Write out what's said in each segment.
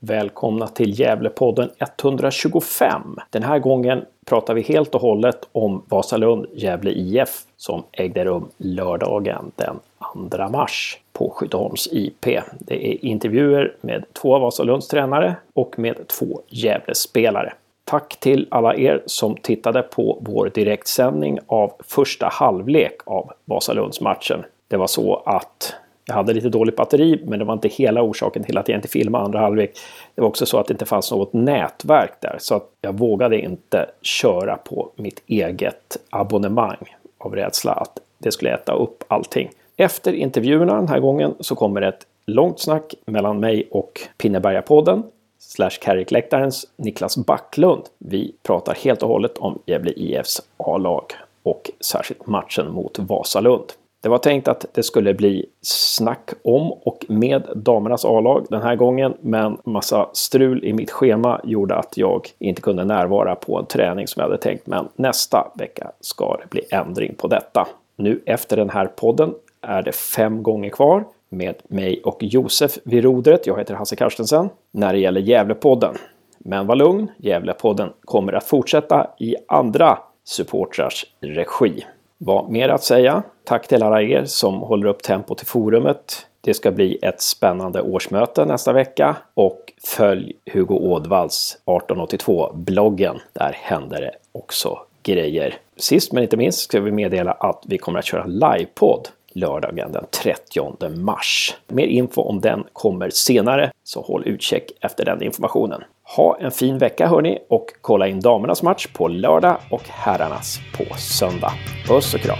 Välkomna till Gävlepodden 125. Den här gången pratar vi helt och hållet om Vasalund Gävle IF som ägde rum lördagen den 2 mars på Skytteholms IP. Det är intervjuer med två av Vasalunds tränare och med två Gävlespelare. Tack till alla er som tittade på vår direktsändning av första halvlek av Vasalundsmatchen. Det var så att jag hade lite dåligt batteri, men det var inte hela orsaken till att jag inte filmade andra halvlek. Det var också så att det inte fanns något nätverk där, så att jag vågade inte köra på mitt eget abonnemang av rädsla att det skulle äta upp allting. Efter intervjuerna den här gången så kommer ett långt snack mellan mig och Pinnebergapodden slash Carrick-läktarens Niklas Backlund. Vi pratar helt och hållet om Gävle IFs A-lag och särskilt matchen mot Vasalund. Det var tänkt att det skulle bli snack om och med damernas A-lag den här gången, men massa strul i mitt schema gjorde att jag inte kunde närvara på en träning som jag hade tänkt. Men nästa vecka ska det bli ändring på detta. Nu efter den här podden är det fem gånger kvar med mig och Josef vid rodret. Jag heter Hasse Karstensen när det gäller Gävlepodden. Men var lugn, Gävlepodden kommer att fortsätta i andra supportrars regi. Vad mer att säga? Tack till alla er som håller upp tempot i forumet. Det ska bli ett spännande årsmöte nästa vecka och följ Hugo Ådvalls 1882-bloggen. Där händer det också grejer. Sist men inte minst ska vi meddela att vi kommer att köra livepodd lördagen den 30 mars. Mer info om den kommer senare, så håll utkik efter den informationen. Ha en fin vecka hörni och kolla in damernas match på lördag och herrarnas på söndag. Puss och kram!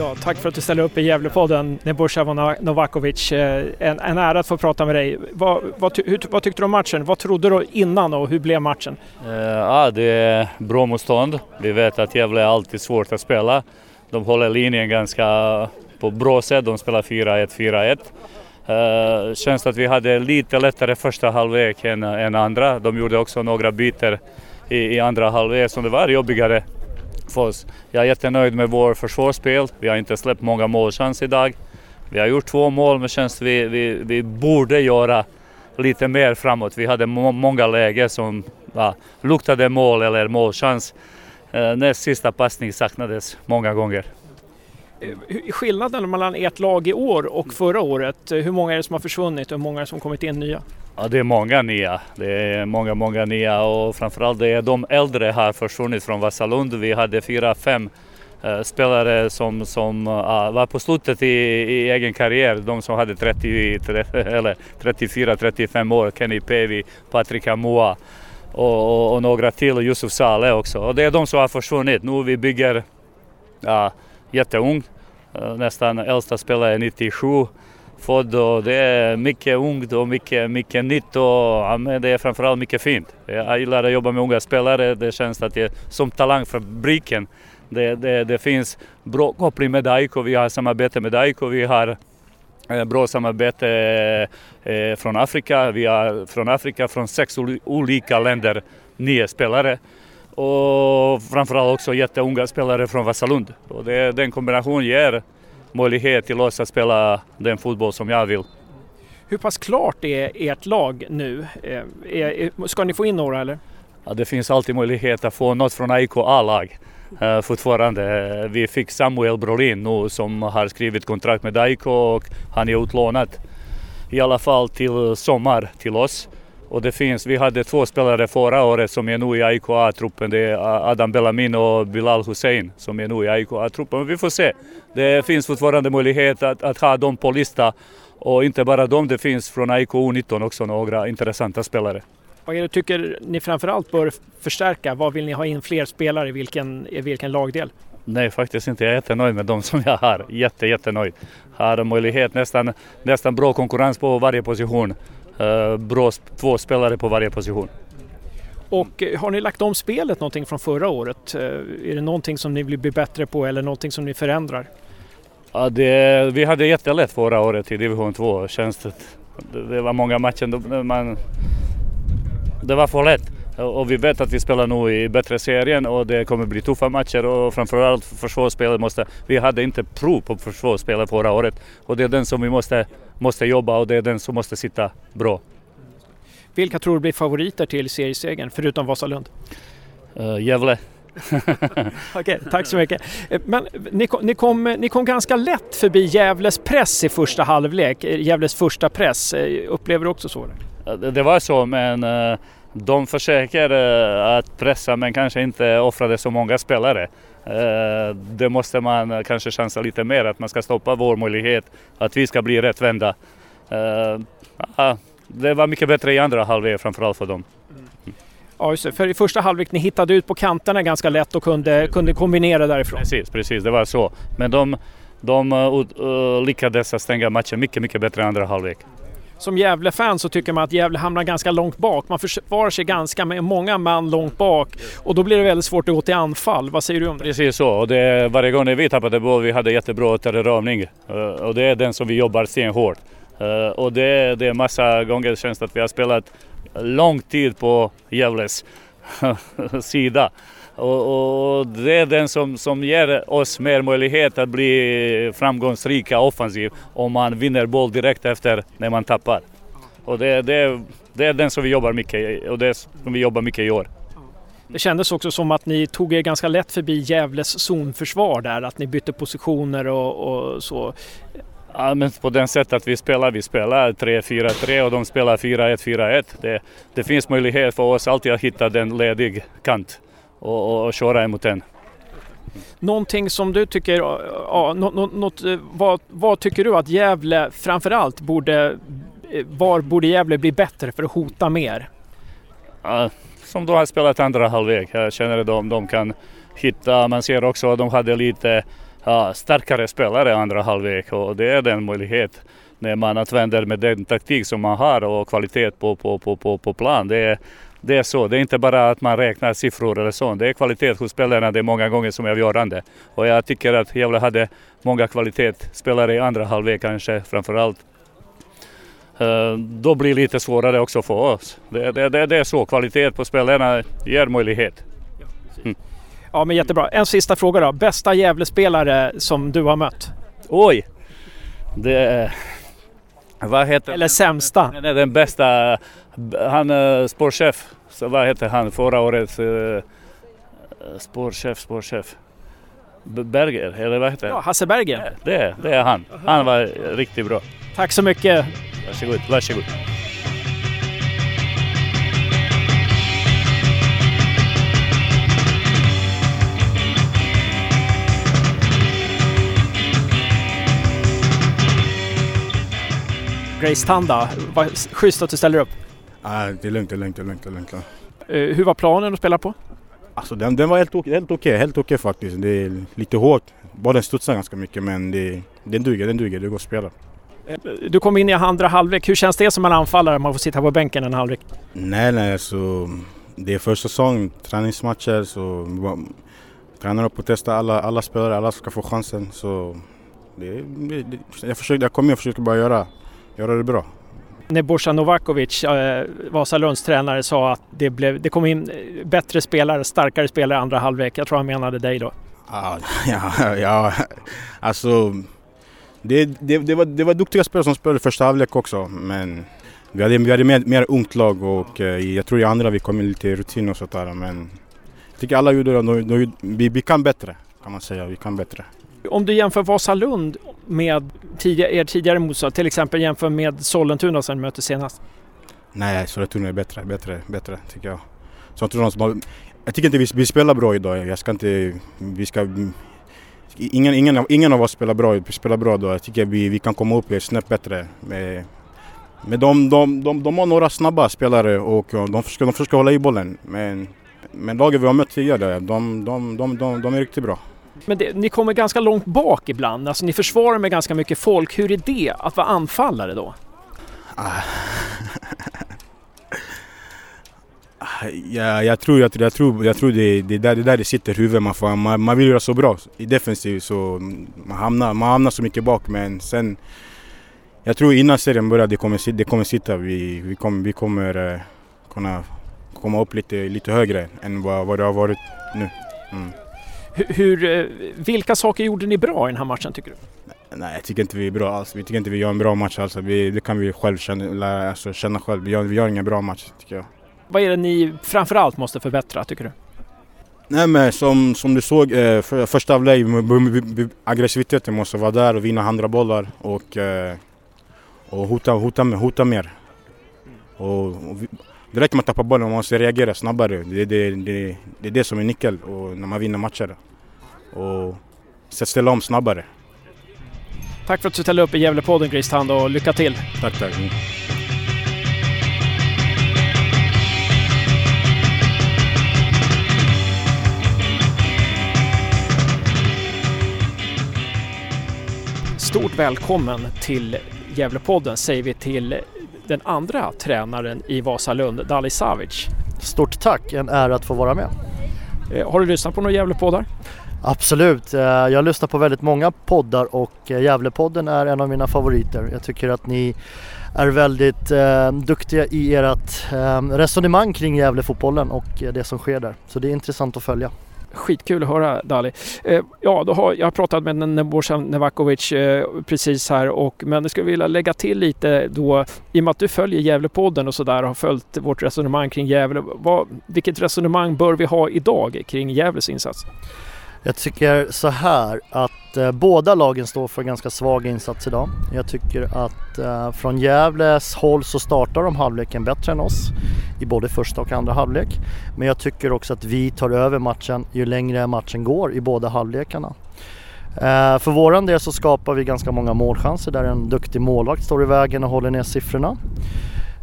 Ja, tack för att du ställer upp i Gävlepodden, Nebojsa Novakovic. Eh, en, en ära att få prata med dig. Vad, vad, hur, vad, tyckte du om matchen? Vad trodde du innan och hur blev matchen? Uh, ja, det är bra motstånd. Vi vet att Gävle är alltid svårt att spela. De håller linjen ganska på bra sätt. De spelar 4-1, 4-1. Uh, känns att vi hade lite lättare första halvlek än, än andra. De gjorde också några byten i, i andra halvlek som det var jobbigare för oss. Jag är jättenöjd med vårt försvarsspel. Vi har inte släppt många målchanser idag. Vi har gjort två mål men känns vi, vi, vi borde göra lite mer framåt. Vi hade må många lägen som ja, luktade mål eller målchans. Eh, näst sista passning saknades många gånger. Eh, skillnaden mellan ert lag i år och förra året, eh, hur många är det som har försvunnit och hur många är det som kommit in nya? Ja, det är många nya. Det är många, många nya och framförallt det är de äldre har försvunnit från Vasalund. Vi hade fyra, fem uh, spelare som, som var på slutet i, i, egen karriär. De som hade 30, 30 eller 34, 35 år. Kenny Pevi, Patrik Amoa och, och, och, några till, Yusuf Saleh också. Och det är de som har försvunnit. Nu vi bygger uh, jätteung. Eh, nästan äldsta spelare är 97 född och det är mycket ungt och mycket, mycket nytt och ja, det är framförallt mycket fint. Jag gillar att jobba med unga spelare. Det känns att jag som talang för fabriken. Det, det, det finns bra koppling med Daiko. Vi har samarbete med Daiko. Vi har eh, bra samarbete eh, från Afrika. Vi har från Afrika, från sex olika länder, nio spelare. Och framförallt också jätteunga spelare från Vasalund. Och det, den kombinationen ger möjlighet till oss att spela den fotboll som jag vill. Hur pass klart är ert lag nu? Eh, ska ni få in några eller? Ja, det finns alltid möjlighet att få något från AIK A-lag uh, fortfarande. Vi fick Samuel Brolin nu som har skrivit kontrakt med AIK och han är utlånad i alla fall till sommar till oss. Och det finns, vi hade två spelare förra året som är nu i AIK A-truppen. Det är Adam Belamin och Bilal Hussein som är nu i AIK A-truppen. Men vi får se. Det finns fortfarande möjlighet att, att ha dem på lista. Och inte bara dem, det finns från AIK U19 också några intressanta spelare. Vad är det tycker ni framförallt bör förstärka? Vad vill ni ha in fler spelare i vilken, i vilken lagdel? Nej, faktiskt inte. Jag är jättenöjd med de som jag har. Jätte, jättenöjd. Har möjlighet, nästan, nästan bra konkurrens på varje position. Eh, bra två spelare på varje position. Och eh, har ni lagt om spelet någonting från förra året? Eh, är det någonting som ni vill bli bättre på eller någonting som ni förändrar? Ja, det, vi hade jättelätt förra året i division 2. Känns det, det var många matcher då man det var för lätt. Och vi vet att vi spelar nu i bättre serien och det kommer bli tuffa matcher och framförallt försvarsspelet måste... Vi hade inte prov på försvarsspelet förra året och det är den som vi måste, måste jobba och det är den som måste sitta bra. Vilka tror du blir favoriter till seriesegern förutom Vasalund? Uh, Gävle. Okej, tack så mycket. Eh, men ni kom, ni, kom, ni kom ganska lätt förbi Gävles press i första halvlek, eh, Gävles första press. Upplever du också så? Det, det var så, men de försöker att pressa men kanske inte offrade så många spelare. Det måste man kanske chansa lite mer, att man ska stoppa vår möjlighet, att vi ska bli rättvända. Det var mycket bättre i andra halvlek framförallt för dem. Ja, just det. För i första halvlek ni hittade ut på kanterna ganska lätt och kunde, kunde kombinera därifrån. Precis, precis, det var så. Men de, de uh, lyckades stänga matchen mycket, mycket bättre i andra halvlek. Som Gävle-fan så tycker man att Gävle hamnar ganska långt bak. Man försvarar sig ganska med många man långt bak och då blir det väldigt svårt att gå till anfall. Vad säger du om det? Precis så. Och det, varje gång vi tappade boll vi hade jättebra terrorövning eh, och det är den som vi jobbar stenhårt. Eh, och det, det är massa gånger känns att vi har spelat lång tid på Gävles sida. Och, och, det är den som, som ger oss mer möjlighet att bli framgångsrika offensiv om man vinner boll direkt efter när man tappar. Och det, det, det är den som vi jobbar mycket och det som vi jobbar mycket i år. Det kändes också som att ni tog er ganska lätt förbi Gävles zonförsvar där, att ni bytte positioner och, och så. Ja, men på den sättet att vi spelar, vi spelar 3-4-3 och de spelar 4-1-4-1. Det, det finns möjlighet för oss alltid att hitta den ledig kant och, och, och köra emot den. Någonting som du tycker, ja, något, något, vad, vad tycker du att Gävle framförallt borde, var borde Gävle bli bättre för att hota mer? Ja, som de har spelat andra halvlek. Jag känner att de, de kan hitta, man ser också att de hade lite ja, starkare spelare andra halvlek och det är den möjlighet när man använder med den taktik som man har och kvalitet på, på, på, på, på plan. Det är, det är så, det är inte bara att man räknar siffror eller så. Det är kvalitet hos spelarna, det är många gånger som är avgörande. Och jag tycker att Gävle hade många kvalitetsspelare i andra halvlek kanske framförallt. Uh, då blir det lite svårare också för oss. Det, det, det, det är så, kvalitet på spelarna ger möjlighet. Mm. Ja, men jättebra. En sista fråga då. Bästa Gävlespelare som du har mött? Oj! Det... Vad heter Eller sämsta? Han är den bästa. Han är sportchef. Så vad heter han förra året? Uh, sportchef, sportchef. Berger, eller vad heter det? Ja, Hasse Berger. Det, det är han. Han var riktigt bra. Tack så mycket. Varsågod, varsågod. Grace Tanda. Vad schysst att du ställer upp. Ah, det är lugnt, det är lugnt, det är lugnt. Det är lugnt. Uh, hur var planen att spela på? Alltså den, den var helt okej, helt okej, helt okej faktiskt. Det är lite hårt. Bollen studsar ganska mycket men det, den duger, den duger, det går att spela. Eh, du kom in i andra halvlek. Hur känns det som en anfallare man får sitta på bänken en halvlek? Nej, nej, så det är första säsong, träningsmatcher så tränarna på att testa alla, alla spelare, alla ska få chansen. Så det, det, jag, försökte, jag kommer och försöker bara göra göra det bra. Nebojsa Novakovic, eh, Vasalunds tränare, sa att det, blev, det kom in bättre spelare, starkare spelare andra halvlek. Jag tror han menade dig då. Ah, ja, ja, alltså det, det, det, var, det var duktiga spelare som spelade första halvlek också men vi hade, vi hade mer, mer ungt lag och eh, jag tror i andra vi kom in lite rutin och sådär men jag tycker alla gjorde det. Vi, vi kan bättre kan man säga, vi kan bättre. Om du jämför Vasalund med tidigare, er tidigare motståndare, till exempel jämför med Sollentuna som mötte senast? Nej, Sollentuna är bättre, bättre, bättre tycker jag. Sollentuna som har, jag tycker inte vi, vi spelar bra idag. Jag ska inte, vi ska, ingen, ingen, ingen av oss spelar bra, spelar bra idag. Jag tycker vi, vi kan komma upp snäpp bättre. Med, men de, de, de, de har några snabba spelare och de försöker, de försöker hålla i bollen. Men, men laget vi har mött tidigare, de, de, de, de, de är riktigt bra. Men det, ni kommer ganska långt bak ibland, alltså ni försvarar med ganska mycket folk. Hur är det att vara anfallare då? Ah. Ja, jag tror, jag, jag tror, jag tror det, det, där, det där det sitter i huvudet. Man, får, man, man vill göra så bra i defensiv så man hamnar, man hamnar så mycket bak men sen jag tror innan serien börjar det kommer, det kommer sitta. Vi, vi, kommer, vi kommer eh, kunna komma upp lite, lite högre än vad, vad det har varit nu. Mm. Hur, eh, vilka saker gjorde ni bra i den här matchen tycker du? Nej, jag tycker inte vi är bra alls. Vi tycker inte vi gör en bra match alls. Vi, det kan vi själv känna, alltså, känna själv. Vi gör, vi gör ingen bra match tycker jag. Vad är det ni framförallt måste förbättra tycker du? Nej men som, som du såg, eh, för, första halvlek, aggressiviteten måste vara där och vinna andra bollar och, eh, och hota, hota, hota mer. Och, och vi, det räcker med att tappa bollen, man måste reagera snabbare. Det, det, det, det är det som är nyckeln och när man vinner matcher. Och ställa om snabbare. Tack för att du ställde upp i Gävlepodden Christian och lycka till! Tack, tack. Stort välkommen till Gävlepodden säger vi till den andra tränaren i Vasalund, Dali Savic. Stort tack, en ära att få vara med. Eh, har du lyssnat på några Gävlepoddar? Absolut, eh, jag lyssnar på väldigt många poddar och eh, Gävlepodden är en av mina favoriter. Jag tycker att ni är väldigt eh, duktiga i ert eh, resonemang kring Gävlefotbollen och det som sker där. Så det är intressant att följa. Skitkul att höra Dali. Eh, ja, då har, jag har pratat med Nebosan Nevakovic eh, precis här och men jag skulle vilja lägga till lite då i och med att du följer Gävlepodden och sådär och har följt vårt resonemang kring Gävle. Vad, vilket resonemang bör vi ha idag kring Gävles insats? Jag tycker så här att eh, båda lagen står för en ganska svag insats idag. Jag tycker att eh, från Gävles håll så startar de halvleken bättre än oss i både första och andra halvlek. Men jag tycker också att vi tar över matchen ju längre matchen går i båda halvlekarna. Eh, för våran del så skapar vi ganska många målchanser där en duktig målvakt står i vägen och håller ner siffrorna.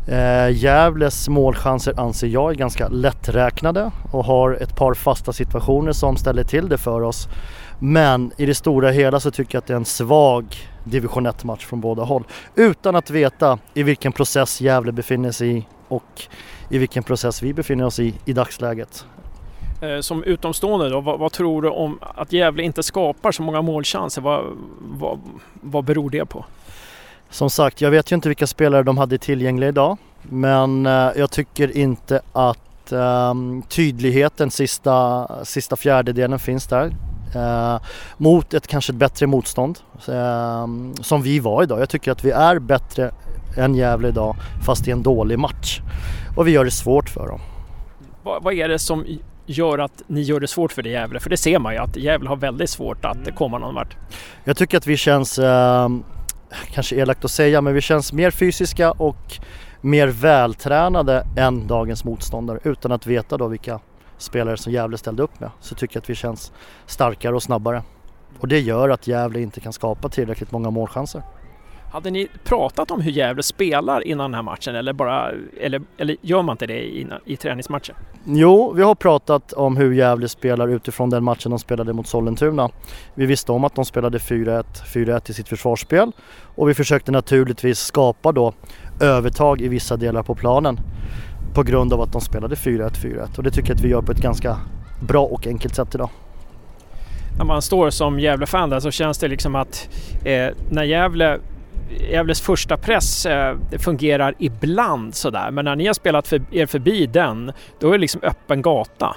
Eh, Gävles målchanser anser jag är ganska lätträknade och har ett par fasta situationer som ställer till det för oss. Men i det stora hela så tycker jag att det är en svag division 1-match från båda håll. Utan att veta i vilken process Gävle befinner sig i och i vilken process vi befinner oss i i dagsläget. Eh, som utomstående då, vad, vad, tror du om att Gävle inte skapar så många målchanser? Vad, vad, vad beror det på? Som sagt, jag vet ju inte vilka spelare de hade tillgängliga idag. Men eh, jag tycker inte att eh, tydligheten sista, sista fjärdedelen finns där. Eh, mot ett kanske bättre motstånd ehm, som vi var idag. Jag tycker att vi är bättre än Gävle idag fast i en dålig match. Och vi gör det svårt för dem. Vad, vad är det som gör att ni gör det svårt för det Gävle? För det ser man ju att Gävle har väldigt svårt att komma någon vart. Jag tycker att vi känns eh, kanske elakt att säga, men vi känns mer fysiska och mer vältränade än dagens motståndare utan att veta då vilka spelare som Gävle ställde upp med så tycker jag att vi känns starkare och snabbare. Och det gör att Gävle inte kan skapa tillräckligt många målchanser. Hade ni pratat om hur Gävle spelar innan den här matchen eller, bara, eller, eller gör man inte det i, i träningsmatcher? Jo, vi har pratat om hur Gävle spelar utifrån den matchen de spelade mot Sollentuna. Vi visste om att de spelade 4-1, 4-1 i sitt försvarsspel och vi försökte naturligtvis skapa då övertag i vissa delar på planen på grund av att de spelade 4-1, 4-1 och det tycker jag att vi gör på ett ganska bra och enkelt sätt idag när man står som Gävle-fan där så känns det liksom att eh, när Gävle Gävles första press eh, fungerar ibland sådär men när ni har spelat för, er förbi den då är det liksom öppen gata.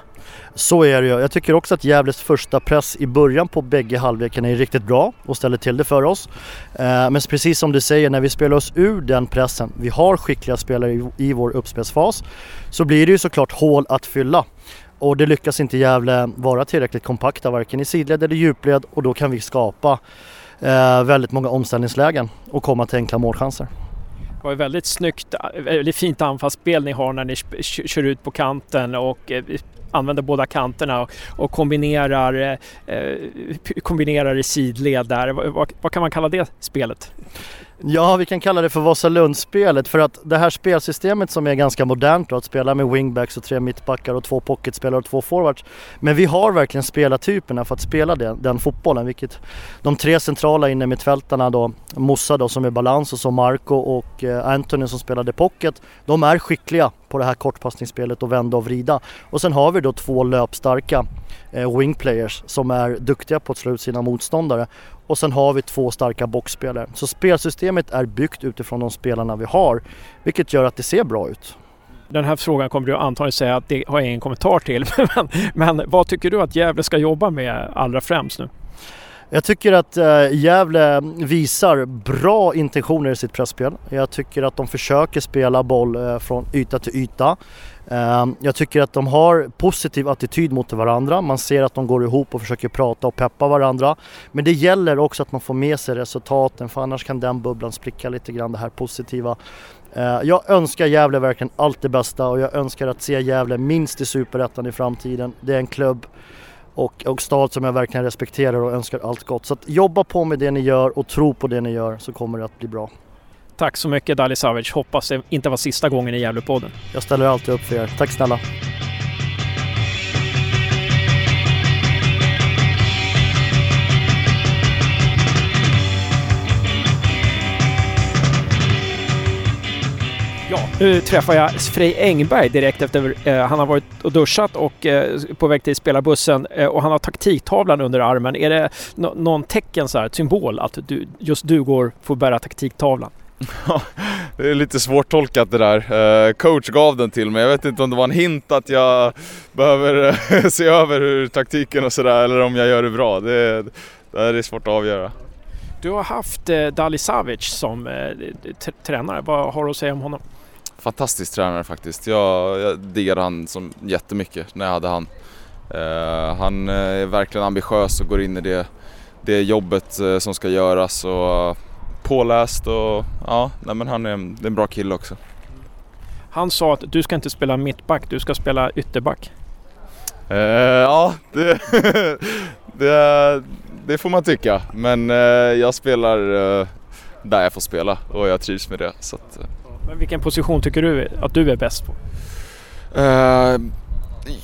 Så är det ju. Jag tycker också att Gävles första press i början på bägge halvlekarna är riktigt bra och ställer till det för oss. Eh, men precis som du säger, när vi spelar oss ur den pressen, vi har skickliga spelare i, i vår uppspelsfas, så blir det ju såklart hål att fylla. Och det lyckas inte Gävle vara tillräckligt kompakta varken i sidled eller djupled och då kan vi skapa eh, väldigt många omställningslägen och komma till enkla målchanser. Det var väldigt snyggt, väldigt fint anfallsspel ni har när ni kör ut på kanten och eh, använder båda kanterna och kombinerar, eh, eh, kombinerar i sidled där. Vad, vad, kan man kalla det spelet? Ja, vi kan kalla det för Vasalundsspelet för att det här spelsystemet som är ganska modernt då, att spela med wingbacks och tre mittbackar och två pocketspelare och två forwards. Men vi har verkligen spelartyperna för att spela den, den fotbollen, vilket de tre centrala inne mittfältarna då, Mossa då som är balans och så Marco och eh, Anthony som spelade pocket, de är skickliga på det här kortpassningsspelet och vända och vrida. Och sen har vi då två löpstarka eh, wingplayers som är duktiga på att slå ut sina motståndare och sen har vi två starka boxspelare. Så spelsystemet är byggt utifrån de spelarna vi har vilket gör att det ser bra ut. Den här frågan kommer du antagligen säga att det har jag ingen kommentar till. men, men vad tycker du att Gävle ska jobba med allra främst nu? Jag tycker att eh, Gävle visar bra intentioner i sitt pressspel. Jag tycker att de försöker spela boll eh, från yta till yta. Eh, jag tycker att de har positiv attityd mot varandra. Man ser att de går ihop och försöker prata och peppa varandra. Men det gäller också att man får med sig resultaten för annars kan den bubblan spricka lite grann, det här positiva. Jag önskar Gävle verkligen allt det bästa och jag önskar att se Gävle minst i Superettan i framtiden. Det är en klubb och, och stad som jag verkligen respekterar och önskar allt gott. Så att jobba på med det ni gör och tro på det ni gör så kommer det att bli bra. Tack så mycket Dali Savic. Hoppas det inte var sista gången i Gävlepodden. Jag ställer alltid upp för er. Tack snälla. Ja, nu träffar jag Frej Engberg direkt efter eh, han har varit och duschat och eh, på väg till spelarbussen eh, och han har taktiktavlan under armen. Är det no någon tecken, så här, symbol att du, just du går får bära taktiktavlan? Ja, det är lite svårtolkat det där. Uh, coach gav den till mig. Jag vet inte om det var en hint att jag behöver uh, se över hur taktiken och sådär eller om jag gör det bra. Det, det är svårt att avgöra. Du har haft uh, Dali Savic som tränare. Vad har du att säga om honom? Fantastisk tränare faktiskt. Jag, jag diggade han som jättemycket när jag hade han. Uh, han är verkligen ambitiös och går in i det, det jobbet uh, som ska göras och påläst och ja, nej, men han är, en, är en bra kille också. Han sa att du ska inte spela mittback, du ska spela ytterback. ja, det, det, det, får man tycka. Men jag spelar där jag får spela och jag trivs med det. Så att, men vilken position tycker du att du är bäst på? Uh,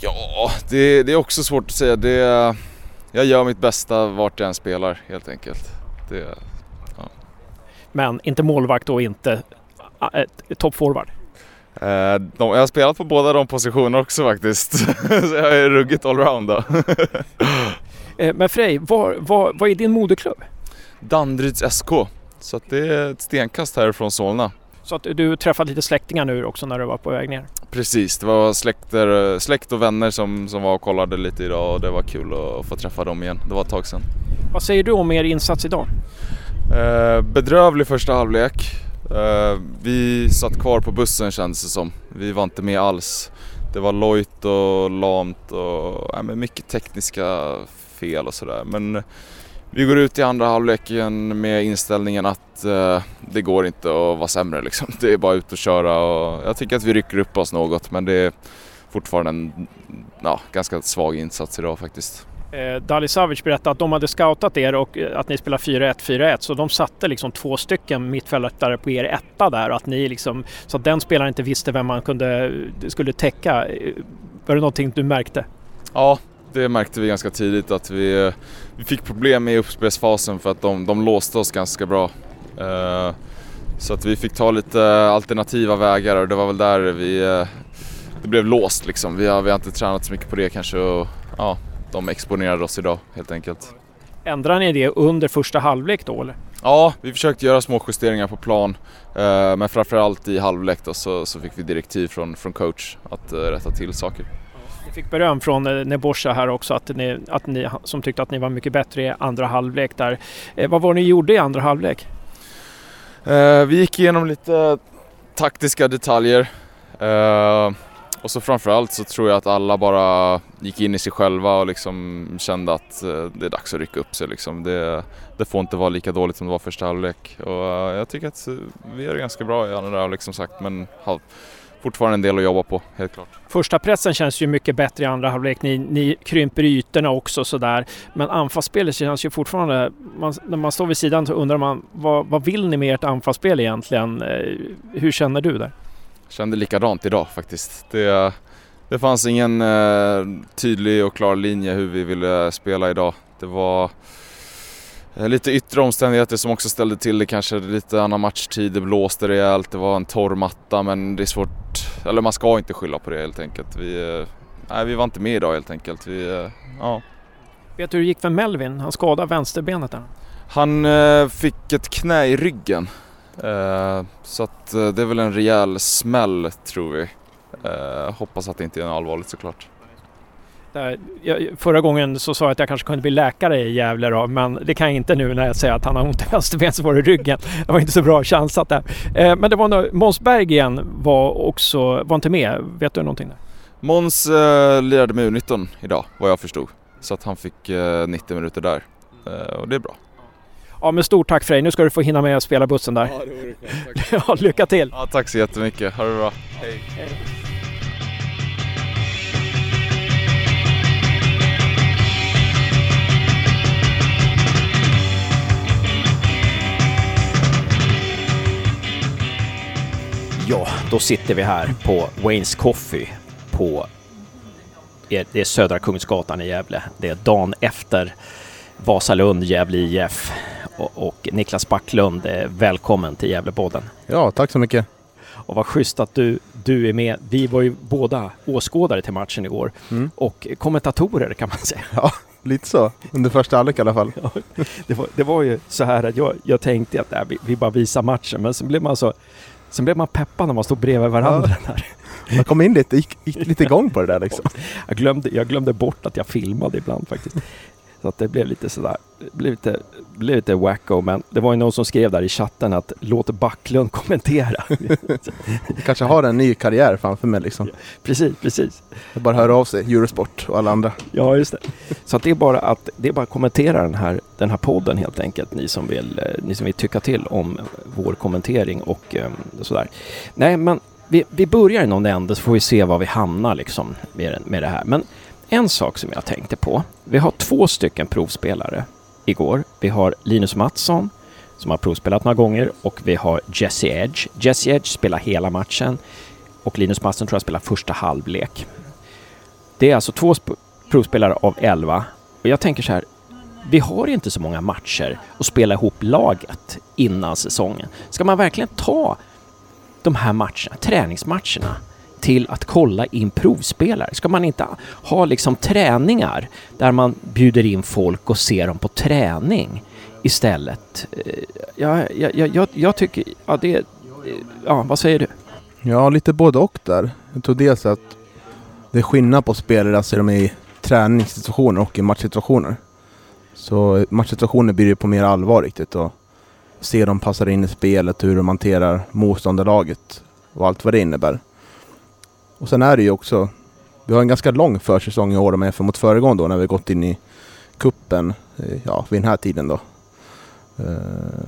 ja, det, det, är också svårt att säga. Det, jag gör mitt bästa vart jag än spelar helt enkelt. Det, ja. Men inte målvakt och inte äh, toppforward? Uh, jag har spelat på båda de positionerna också faktiskt. Så jag är ruggigt allround då. uh, men Frej, vad är din moderklubb? Danderyds SK. Så det är ett stenkast härifrån Solna. Så att du träffade lite släktingar nu också när du var på väg ner? Precis, det var släkter, släkt och vänner som, som var och kollade lite idag och det var kul att få träffa dem igen. Det var ett tag sedan. Vad säger du om er insats idag? Eh, bedrövlig första halvlek. Eh, vi satt kvar på bussen kändes det som. Vi var inte med alls. Det var lojt och lamt och äh, mycket tekniska fel och sådär. Men vi går ut i andra halvleken med inställningen att eh, det går inte att vara sämre liksom. Det är bara ut och köra och jag tycker att vi rycker upp oss något men det är fortfarande en ja, ganska svag insats idag faktiskt. Eh, Dali Savic berättade att de hade scoutat er och eh, att ni spelar 4-1, 4-1 så de satte liksom två stycken mittfältare på er etta där och att ni liksom så att den spelaren inte visste vem man kunde, skulle täcka. Eh, var det någonting du märkte? Ja, det märkte vi ganska tidigt att vi, vi fick problem i uppspelsfasen för att de, de låste oss ganska bra. Uh, så att vi fick ta lite alternativa vägar och det var väl där vi, uh, det blev låst liksom. Vi har, vi har inte tränat så mycket på det kanske och ja, de exponerade oss idag helt enkelt. Ändrade ni det under första halvlek då eller? Ja, vi försökte göra små justeringar på plan. Uh, men framförallt i halvlek då så, så fick vi direktiv från, från coach att rätta till saker fick beröm från eh, Nebosha här också, att ni, att ni, som tyckte att ni var mycket bättre i andra halvlek där. Eh, vad var det ni gjorde i andra halvlek? Eh, vi gick igenom lite taktiska detaljer. Eh, och så framförallt så tror jag att alla bara gick in i sig själva och liksom kände att eh, det är dags att rycka upp sig. Liksom. Det, det, får inte vara lika dåligt som det var första halvlek. Och eh, jag tycker att vi gör det ganska bra i andra halvlek som sagt. Men fortfarande en del att jobba på, helt klart. Första pressen känns ju mycket bättre i andra halvlek. Ni, ni krymper ytorna också sådär. Men anfallsspelet känns ju fortfarande... Man, när man står vid sidan så undrar man vad, vad vill ni med ert anfallsspel egentligen? Eh, hur känner du där? Jag kände likadant idag faktiskt. Det, det fanns ingen eh, tydlig och klar linje hur vi ville spela idag. Det var lite yttre omständigheter som också ställde till det kanske lite annan matchtid, det blåste rejält, det var en torr matta men det är svårt, eller man ska inte skylla på det helt enkelt. Vi, eh, nej, vi var inte med idag helt enkelt. Vi, eh, ja. Vet du hur det gick för Melvin? Han skadade vänsterbenet där. Han eh, fick ett knä i ryggen. Eh, så att eh, det är väl en rejäl smäll tror vi. Eh, hoppas att det inte är något allvarligt såklart. Där, jag, förra gången så sa jag att jag kanske kunde bli läkare i Gävle då, men det kan jag inte nu när jag säger att han har ont i vänsterbensvår i ryggen. Det var inte så bra chansat där. Eh, men det var nog, Måns Berggren var också, var inte med. Vet du någonting där? Måns eh, lirade med U19 idag vad jag förstod. Så att han fick eh, 90 minuter där. Eh, och det är bra. Ja men stort tack för dig. Nu ska du få hinna med att spela bussen där. Ja, det vore ja, lycka till! Ja, tack så jättemycket. Ha det bra. Hej. Ja, då sitter vi här på Waynes Coffee på det är Södra Kungsgatan i Gävle. Det är dagen efter Vasalund, Gävle IF och, Niklas Backlund, välkommen till Gävlepodden. Ja, tack så mycket. Och vad schysst att du, du är med. Vi var ju båda åskådare till matchen igår Mm. och kommentatorer kan man säga. Ja, lite så. Under första halvlek i alla fall. Det var, det var ju så här att jag, jag tänkte att äh, vi, vi bara visar matchen men sen blev man så Sen blev man peppad när man stod bredvid varandra där. Man kom in lite, gick, gick lite igång på det där liksom. Jag glömde, jag glömde bort att jag filmade ibland faktiskt. Så att det blev lite sådär, det blev lite, blev lite wacko men det var ju någon som skrev där i chatten att låt Backlund kommentera. Kanske har en ny karriär framför mig liksom. precis, precis. Jag bara hör av sig, Eurosport och alla andra. Ja, just det. Så att det är bara att det är bara att kommentera den här, den här podden helt enkelt, ni som vill, eh, ni som vill tycka till om vår kommentering och eh, sådär. Nej, men vi, vi börjar i någon ände så får vi se var vi hamnar liksom med, med det här. Men en sak som jag tänkte på. Vi har två stycken provspelare igår. Vi har Linus Mattsson som har provspelat några gånger och vi har Jesse Edge. Jesse Edge spelar hela matchen och Linus Mattsson tror jag spelar första halvlek. Det är alltså två provspelare av 11. Och jag tänker så här, vi har inte så många matcher att spela ihop laget innan säsongen. Ska man verkligen ta de här matcherna, träningsmatcherna, till att kolla in provspelare? Ska man inte ha liksom träningar där man bjuder in folk och ser dem på träning istället? Eh, ja, jag, jag, jag, jag tycker, ja det, eh, ja vad säger du? Ja, lite både och där. Jag tror dels att det är skillnad på spelare, alltså de är i träningssituationer och i matchsituationer. Så matchsituationer blir det på mer allvar riktigt och se dem passar in i spelet, hur de hanterar motståndarlaget och allt vad det innebär. Och sen är det ju också, vi har en ganska lång försäsong i år om jämför mot föregående år när vi gått in i kuppen eh, ja, vid den här tiden då. Uh,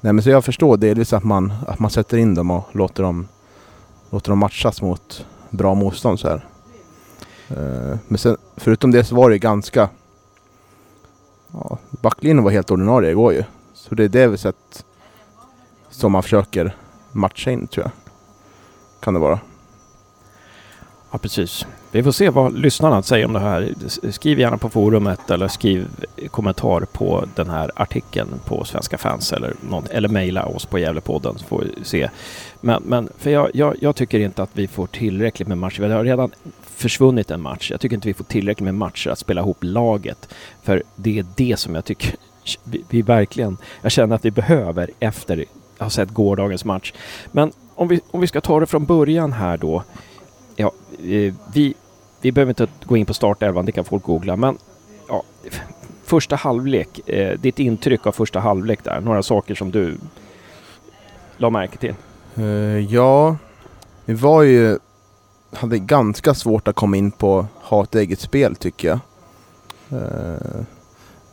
nej men så jag förstår delvis att man, att man sätter in dem och låter dem, låter dem matchas mot bra motstånd så här. Uh, men sen, förutom det så var det ju ganska... Ja, backlinjen var helt ordinarie igår ju. Så det är det vi sett som man försöker matcha in tror jag. Kan det vara. Ja, precis. Vi får se vad lyssnarna säger om det här. Skriv gärna på forumet eller skriv kommentar på den här artikeln på Svenska fans eller, någon, eller mejla oss på Gävlepodden så får vi se. Men, men för jag, jag, jag tycker inte att vi får tillräckligt med matcher. Det har redan försvunnit en match. Jag tycker inte vi får tillräckligt med matcher att spela ihop laget. För det är det som jag tycker vi, vi verkligen, jag känner att vi behöver efter att ha sett gårdagens match. Men om vi, om vi ska ta det från början här då. Ja, eh, vi, vi behöver inte gå in på startelvan, det kan folk googla, men ja, första halvlek, eh, ditt intryck av första halvlek där, några saker som du la märke till? Eh, ja, vi var ju... Hade ganska svårt att komma in på ha ett eget spel tycker jag. Eh,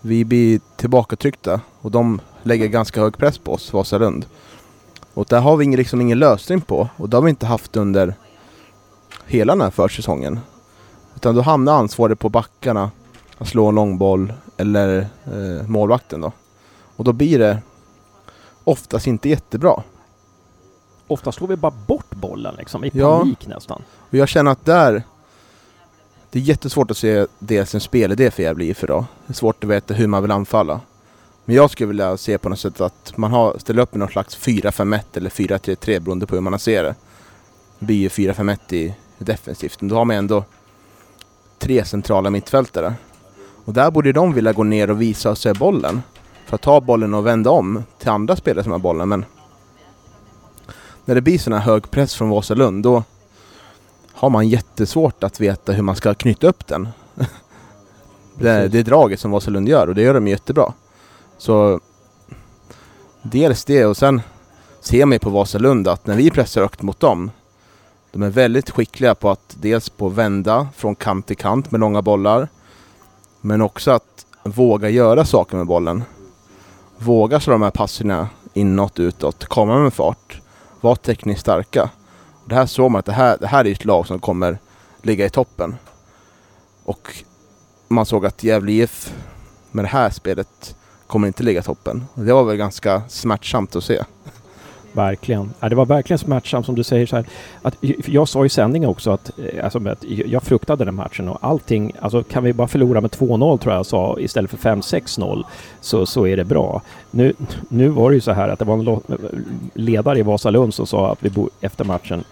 vi blir tillbakatryckta och de lägger ganska hög press på oss, Vasalund. Och där har vi liksom ingen lösning på och det har vi inte haft under hela den här försäsongen. Utan då hamnar ansvaret på backarna att slå en långboll eller eh, målvakten då. Och då blir det oftast inte jättebra. Ofta slår vi bara bort bollen liksom, i Ja. panik nästan. Och jag känner att där... Det är jättesvårt att se dels en spelidé för Gävle IF idag. Det är svårt att veta hur man vill anfalla. Men jag skulle vilja se på något sätt att man har, ställer upp med någon slags 4-5-1 eller 4-3-3 beroende på hur man ser det. Det blir ju 4-5-1 i defensivt. Men då har man ändå tre centrala mittfältare. Och där borde de vilja gå ner och visa sig bollen. För att ta bollen och vända om till andra spelare som har bollen. Men när det blir sån här hög press från Vasalund då har man jättesvårt att veta hur man ska knyta upp den. det, det draget som Vasalund gör och det gör de jättebra. Så dels det och sen ser man ju på Vasalund att när vi pressar högt mot dem de är väldigt skickliga på att dels på vända från kant till kant med långa bollar men också att våga göra saker med bollen. Våga slå de här passerna inåt, utåt, komma med fart, vara tekniskt starka. Det här såg man att det här, det här är ett lag som kommer ligga i toppen. Och man såg att Gävle IF med det här spelet kommer inte ligga i toppen. Det var väl ganska smärtsamt att se. Verkligen. Ja, det var verkligen smärtsamt som du säger så här. Att, jag sa i sändningen också att, eh, alltså, att jag fruktade den matchen och allting, alltså kan vi bara förlora med 2-0 tror jag sa istället för 5-6-0 så, så är det bra. Nu, nu var det ju så här att det var en ledare i Vasalund som sa att vi efter matchen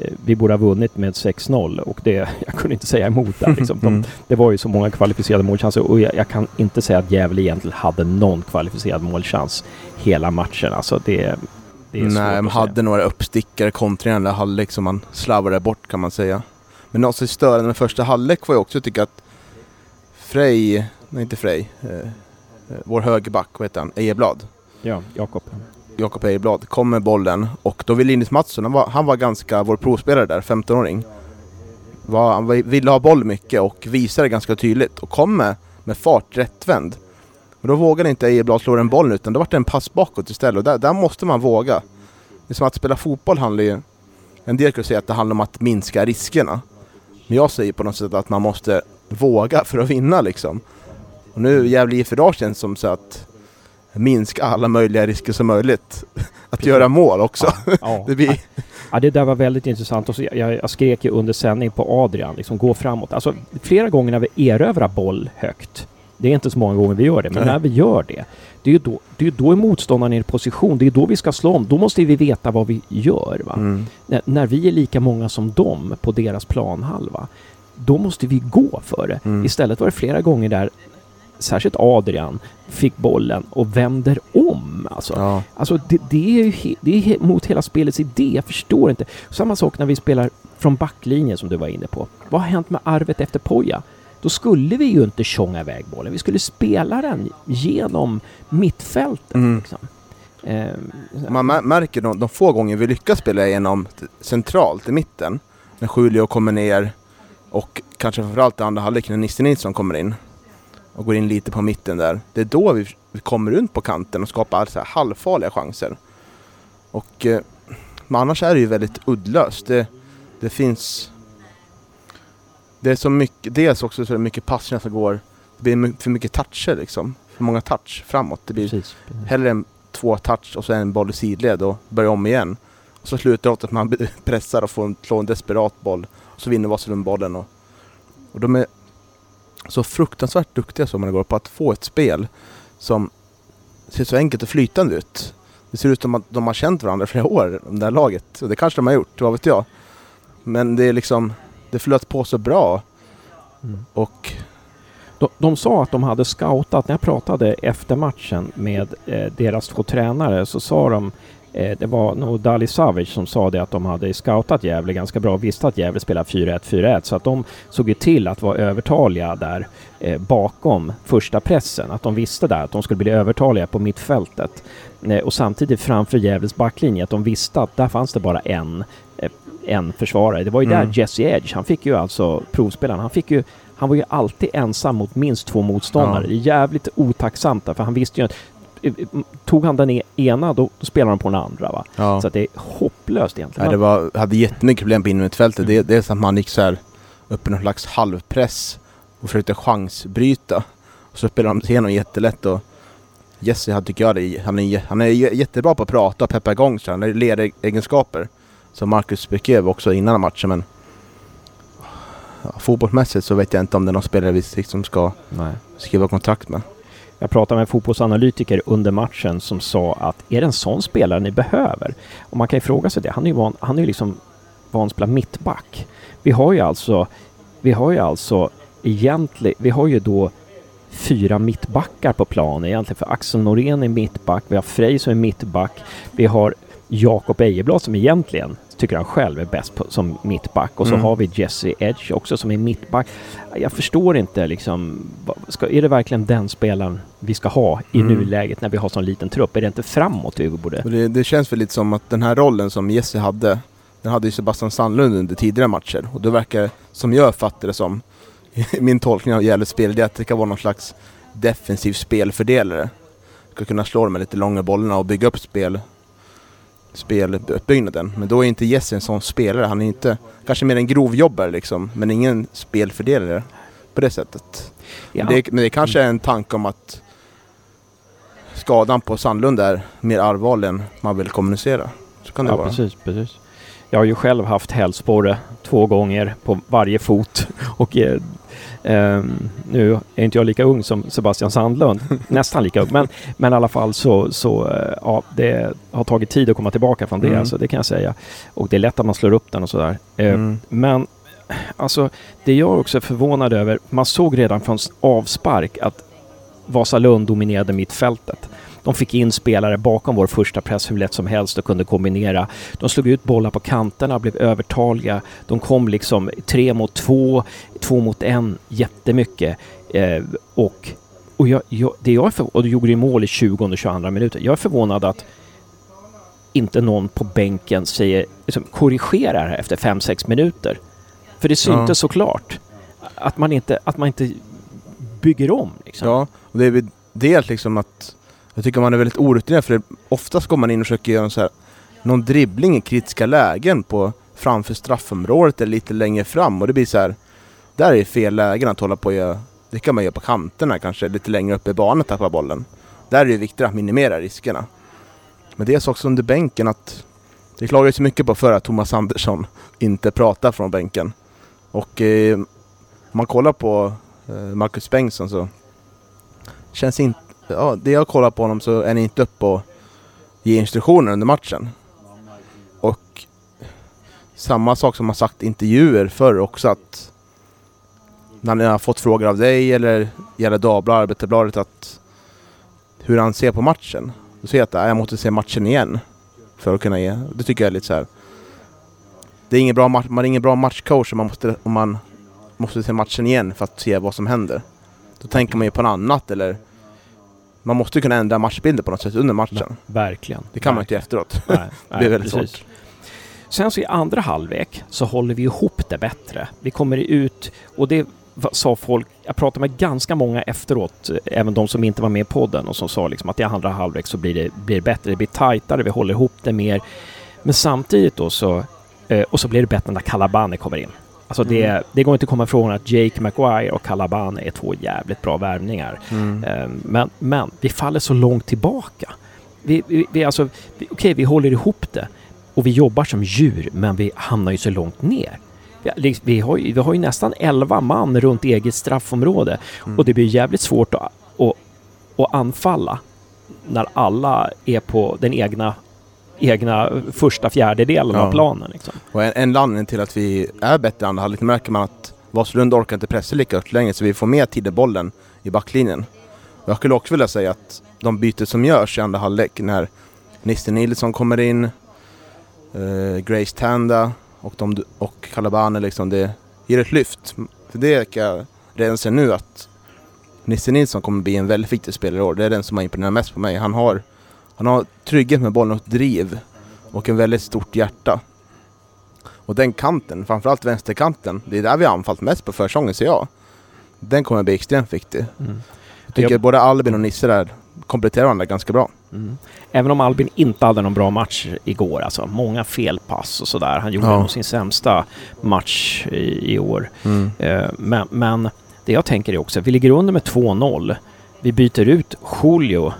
eh, vi borde ha vunnit med 6-0 och det, jag kunde inte säga emot där. Liksom. De, mm. det var ju så många kvalificerade målchanser och jag, jag, kan inte säga att Gävle egentligen hade någon kvalificerad målchans hela matchen. Alltså det, Nej, man hade några uppstickare kontringar eller halvlek som man slarvade bort kan man säga. Men något som störande med första halvlek var ju också tycka att Frej, nej inte Frej, eh, eh, vår högerback, vad heter han, Ejeblad? Ja, Jakob. Jakob Ejeblad kom med bollen och då vill Linus Mattsson, han var, han var ganska vår provspelare där, 15-åring. Var, han ville ha boll mycket och visade ganska tydligt och kom med, med fart rättvänd. Men då vågade inte Ejeblad slå en boll utan då var det en pass bakåt istället och där, där måste man våga. Det är som att spela fotboll handlar ju... En del kan säga att det handlar om att minska riskerna. Men jag säger på något sätt att man måste våga för att vinna liksom. Och nu Gävle IF idag känns som så att minska alla möjliga risker som möjligt. Att Precis. göra mål också. Ja, ja. det, blir... ja, det där var väldigt intressant. Och så jag, jag skrek ju under sändning på Adrian, liksom gå framåt. Alltså flera gånger när vi erövrar boll högt det är inte så många gånger vi gör det, men Nej. när vi gör det, det är ju då, det är då motståndaren är i position. Det är då vi ska slå om. Då måste vi veta vad vi gör. Va? Mm. När, när, vi är lika många som dem på deras planhalva, då måste vi gå för det. Mm. Istället var det flera gånger där särskilt Adrian fick bollen och vänder om. Alltså, ja. alltså det, det, är ju det är mot hela spelets idé. Jag förstår inte. Samma sak när vi spelar från backlinjen som du var inne på. Vad har hänt med arvet efter Poja? Då skulle vi ju inte tjonga iväg bollen. Vi skulle spela den genom mittfältet. Mm. Liksom. Eh, Man märker de, de få gånger vi lyckas spela igenom centralt i mitten. När Julio kommer ner och kanske framförallt i andra halvlek när Nisse Nilsson kommer in och går in lite på mitten där. Det är då vi, vi kommer runt på kanten och skapar så här halvfarliga chanser. Och, eh, men annars är det ju väldigt uddlöst. Det, det finns det är så mycket, dels också så är det mycket passningar som går, det blir för mycket toucher liksom. För många touch framåt. Det blir precis, precis. hellre en, två touch och så en boll i sidled och börja om igen. Och så slutar det att man pressar och får en, slår en desperat boll. Och så vinner Vasalund bollen. Och, och de är så fruktansvärt duktiga som man går på att få ett spel som ser så enkelt och flytande ut. Det ser ut som att de har känt varandra i flera år, det här laget. Och det kanske de har gjort, vad vet jag. Men det är liksom det flöt på så bra. Mm. Och de, de, sa att de hade scoutat, när jag pratade efter matchen med eh, deras två tränare så sa de eh, det var nog Dali Savic som sa det att de hade scoutat Gävle ganska bra och visste att Gävle spelar 4-1, 4-1 så att de såg ju till att vara övertaliga där eh, bakom första pressen. Att de visste där att de skulle bli övertaliga på mittfältet. Eh, och samtidigt framför Gävles backlinje att de visste att där fanns det bara en en försvarare. Det var ju mm. där Jesse Edge, han fick ju alltså provspelaren, han fick ju han var ju alltid ensam mot minst två motståndare. Ja. Jävligt otacksamt för han visste ju att eh, Tog han den e-, ena, då, då spelar han på den andra. Va? Ja. Så det är hopplöst egentligen. Ja, det var, hade jättemycket problem på innermittfältet. Mm. Det, det är som att man gick så här upp i någon slags halvpress och försökte chansbryta. Och så spelade de igenom jättelätt och Jesse, tycker jag, det, han, är, han är jättebra på att prata och peppa igång så han har ledaregenskaper som Marcus beskrev också innan matchen. Men ja, fotbollsmässigt så vet jag inte om det är någon spelare vi liksom ska Nej. skriva kontrakt med. Jag pratade med en fotbollsanalytiker under matchen som sa att är det en sån spelare ni behöver? Och man kan ju fråga sig det. Han är ju van, han är ju liksom van att spela mittback. Vi har ju alltså, vi har ju alltså egentligen, vi har ju då fyra mittbackar på planen egentligen. För Axel Norén är mittback, vi har Frej som är mittback, vi har Jakob Ejeblad som egentligen tycker han själv är bäst på, som mittback och så Mm. har vi Jesse Edge också som är mittback. Jag förstår inte liksom, ska, är det verkligen den spelaren vi ska ha i Mm. nuläget när vi har sån liten trupp? Är det inte framåt vi borde... Det, det känns väl lite som att den här rollen som Jesse hade, den hade ju Sebastian Sandlund under tidigare matcher. Och då verkar det, som jag fattar det som, min tolkning av Gävles spel, det är att det kan vara någon slags defensiv spelfördelare. Ska kunna slå de här lite långa bollarna och bygga upp spel speluppbyggnaden. Men då är inte Jesse en sån spelare. Han är inte, kanske mer en grovjobbare liksom, men ingen spelfördelare på det sättet. Ja. Men, det, men det kanske är en tanke om att skadan på Sandlund är mer allvarlig än man vill kommunicera. Så kan det ja, vara. precis, precis. Jag har ju själv haft hälsporre två gånger på varje fot och ehm, nu är inte jag lika ung som Sebastian Sandlund, nästan lika ung, men, men i alla fall så, så eh, ja, det har tagit tid att komma tillbaka från det, Mm. alltså, det kan jag säga. Och det är lätt att man slår upp den och sådär. Eh, Mm. Men alltså, det jag också är förvånad över, man såg redan från avspark att Vasalund dominerade mittfältet. De fick in spelare bakom vår första press hur lätt som helst och kunde kombinera. De slog ut bollar på kanterna, blev övertaliga. De kom liksom tre mot två, två mot en jättemycket. Eh, och och, jag, jag, det jag är för, och de gjorde ju mål i 20 och 22 minuter. Jag är förvånad att inte någon på bänken säger, liksom, korrigerar efter 5-6 minuter. För det syntes Ja. såklart. Att man inte, att man inte bygger om. Liksom. Ja, och det är väl dels liksom att jag tycker man är väldigt orutinerad för det, oftast går man in och försöker göra en så här, någon dribbling i kritiska lägen på framför straffområdet eller lite längre fram och det blir så här där är fel lägen att hålla på och göra. Det kan man göra på kanterna kanske, lite längre upp i banan tappa bollen. Där är det viktigt att minimera riskerna. Men dels också under bänken att det klagades mycket på förra att Thomas Andersson inte pratar från bänken. Och eh, om man kollar på eh, Marcus Bengtsson så känns inte... Ja, det jag kollar på honom så är ni inte upp och ger instruktioner under matchen. Och samma sak som man sagt i intervjuer förr också att när ni har fått frågor av dig eller gäller Dagbladet, Arbetarbladet att hur han ser på matchen. Då säger jag att jag måste se matchen igen för att kunna ge. Det tycker jag är lite så här. Det är ingen bra match, man är ingen bra matchcoach om man måste, om man måste se matchen igen för att se vad som händer. Då tänker man ju på något annat eller man måste kunna ändra matchbilder på något sätt under matchen. Verkligen. Det kan man inte Verkligen. efteråt. Nej, Det är väldigt precis. Sen så i andra halvlek så håller vi ihop det bättre. Vi kommer ut och det sa folk, jag pratade med ganska många efteråt, eh, även de som inte var med i podden och som sa liksom att i andra halvlek så blir det, blir bättre, det blir tajtare, vi håller ihop det mer. Men samtidigt då så, eh, och så blir det bättre när Calabane kommer in. Alltså det, Mm. det går inte att komma ifrån att Jake Maguire och Calabane är två jävligt bra värvningar. Mm. Eh, Men, men vi faller så långt tillbaka. Vi, vi, vi, alltså, okej, vi håller ihop det och vi jobbar som djur, men vi hamnar ju så långt ner. Vi, vi, har, ju, vi har ju nästan 11 man runt eget straffområde Mm. och det blir jävligt svårt att, att, att anfalla när alla är på den egna, egna första fjärdedelen Ja. av planen. Liksom. Och en, en anledning till att vi är bättre i andra halvlek märker man att Vasalund orkar inte pressa lika högt längre så vi får mer tid i bollen i backlinjen. Jag skulle också vilja säga att de byten som görs i andra halvlek när Nisse Nilsson kommer in, eh, Grace Tanda och, de, och Calabane liksom, det ger ett lyft. För det kan jag redan se nu att Nisse Nilsson kommer bli en väldigt viktig spelare i år. Det är den som har imponerat mest på mig. Han har, han har trygghet med bollen och driv och en väldigt stort hjärta. Och den kanten, framförallt vänsterkanten, det är där vi har anfallit mest på försäsongen ser jag. Den kommer bli extremt viktig. Mm. Jag tycker Jag- både Albin och Nisse där kompletterar varandra ganska bra. Mm. Även om Albin inte hade någon bra match igår, alltså många felpass och sådär. Han gjorde Ja. nog sin sämsta match i, i år. Eh, men, men det jag tänker är också, vi ligger under med 2-0. Vi byter ut Julio,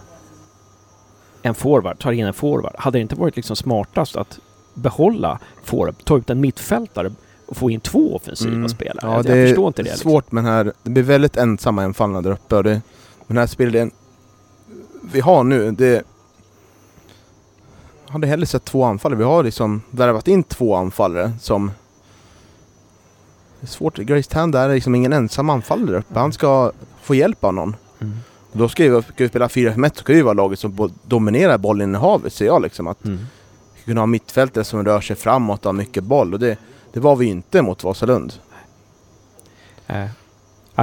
en forward, tar in en forward. Hade det inte varit liksom smartast att behålla forward, ta ut en mittfältare och få in två offensiva Mm. spelare? Ja, jag, det jag förstår inte det. är Liksom. svårt med den här, det blir väldigt ensamma anfallna där uppe och det, den här spelaren vi har nu, det jag hade hellre sett två anfallare. Vi har liksom värvat in två anfallare som det är svårt. Grace Tand är liksom ingen ensam anfallare där uppe. Han ska få hjälp av någon. Mm. Då ska vi, ska vi spela 4-5-1 så ska vi vara laget som dominerar bollinnehavet ser jag liksom. Att Mm. kunna ha mittfältare som rör sig framåt och har mycket boll. Och det, det var vi inte mot Vasalund. Eh,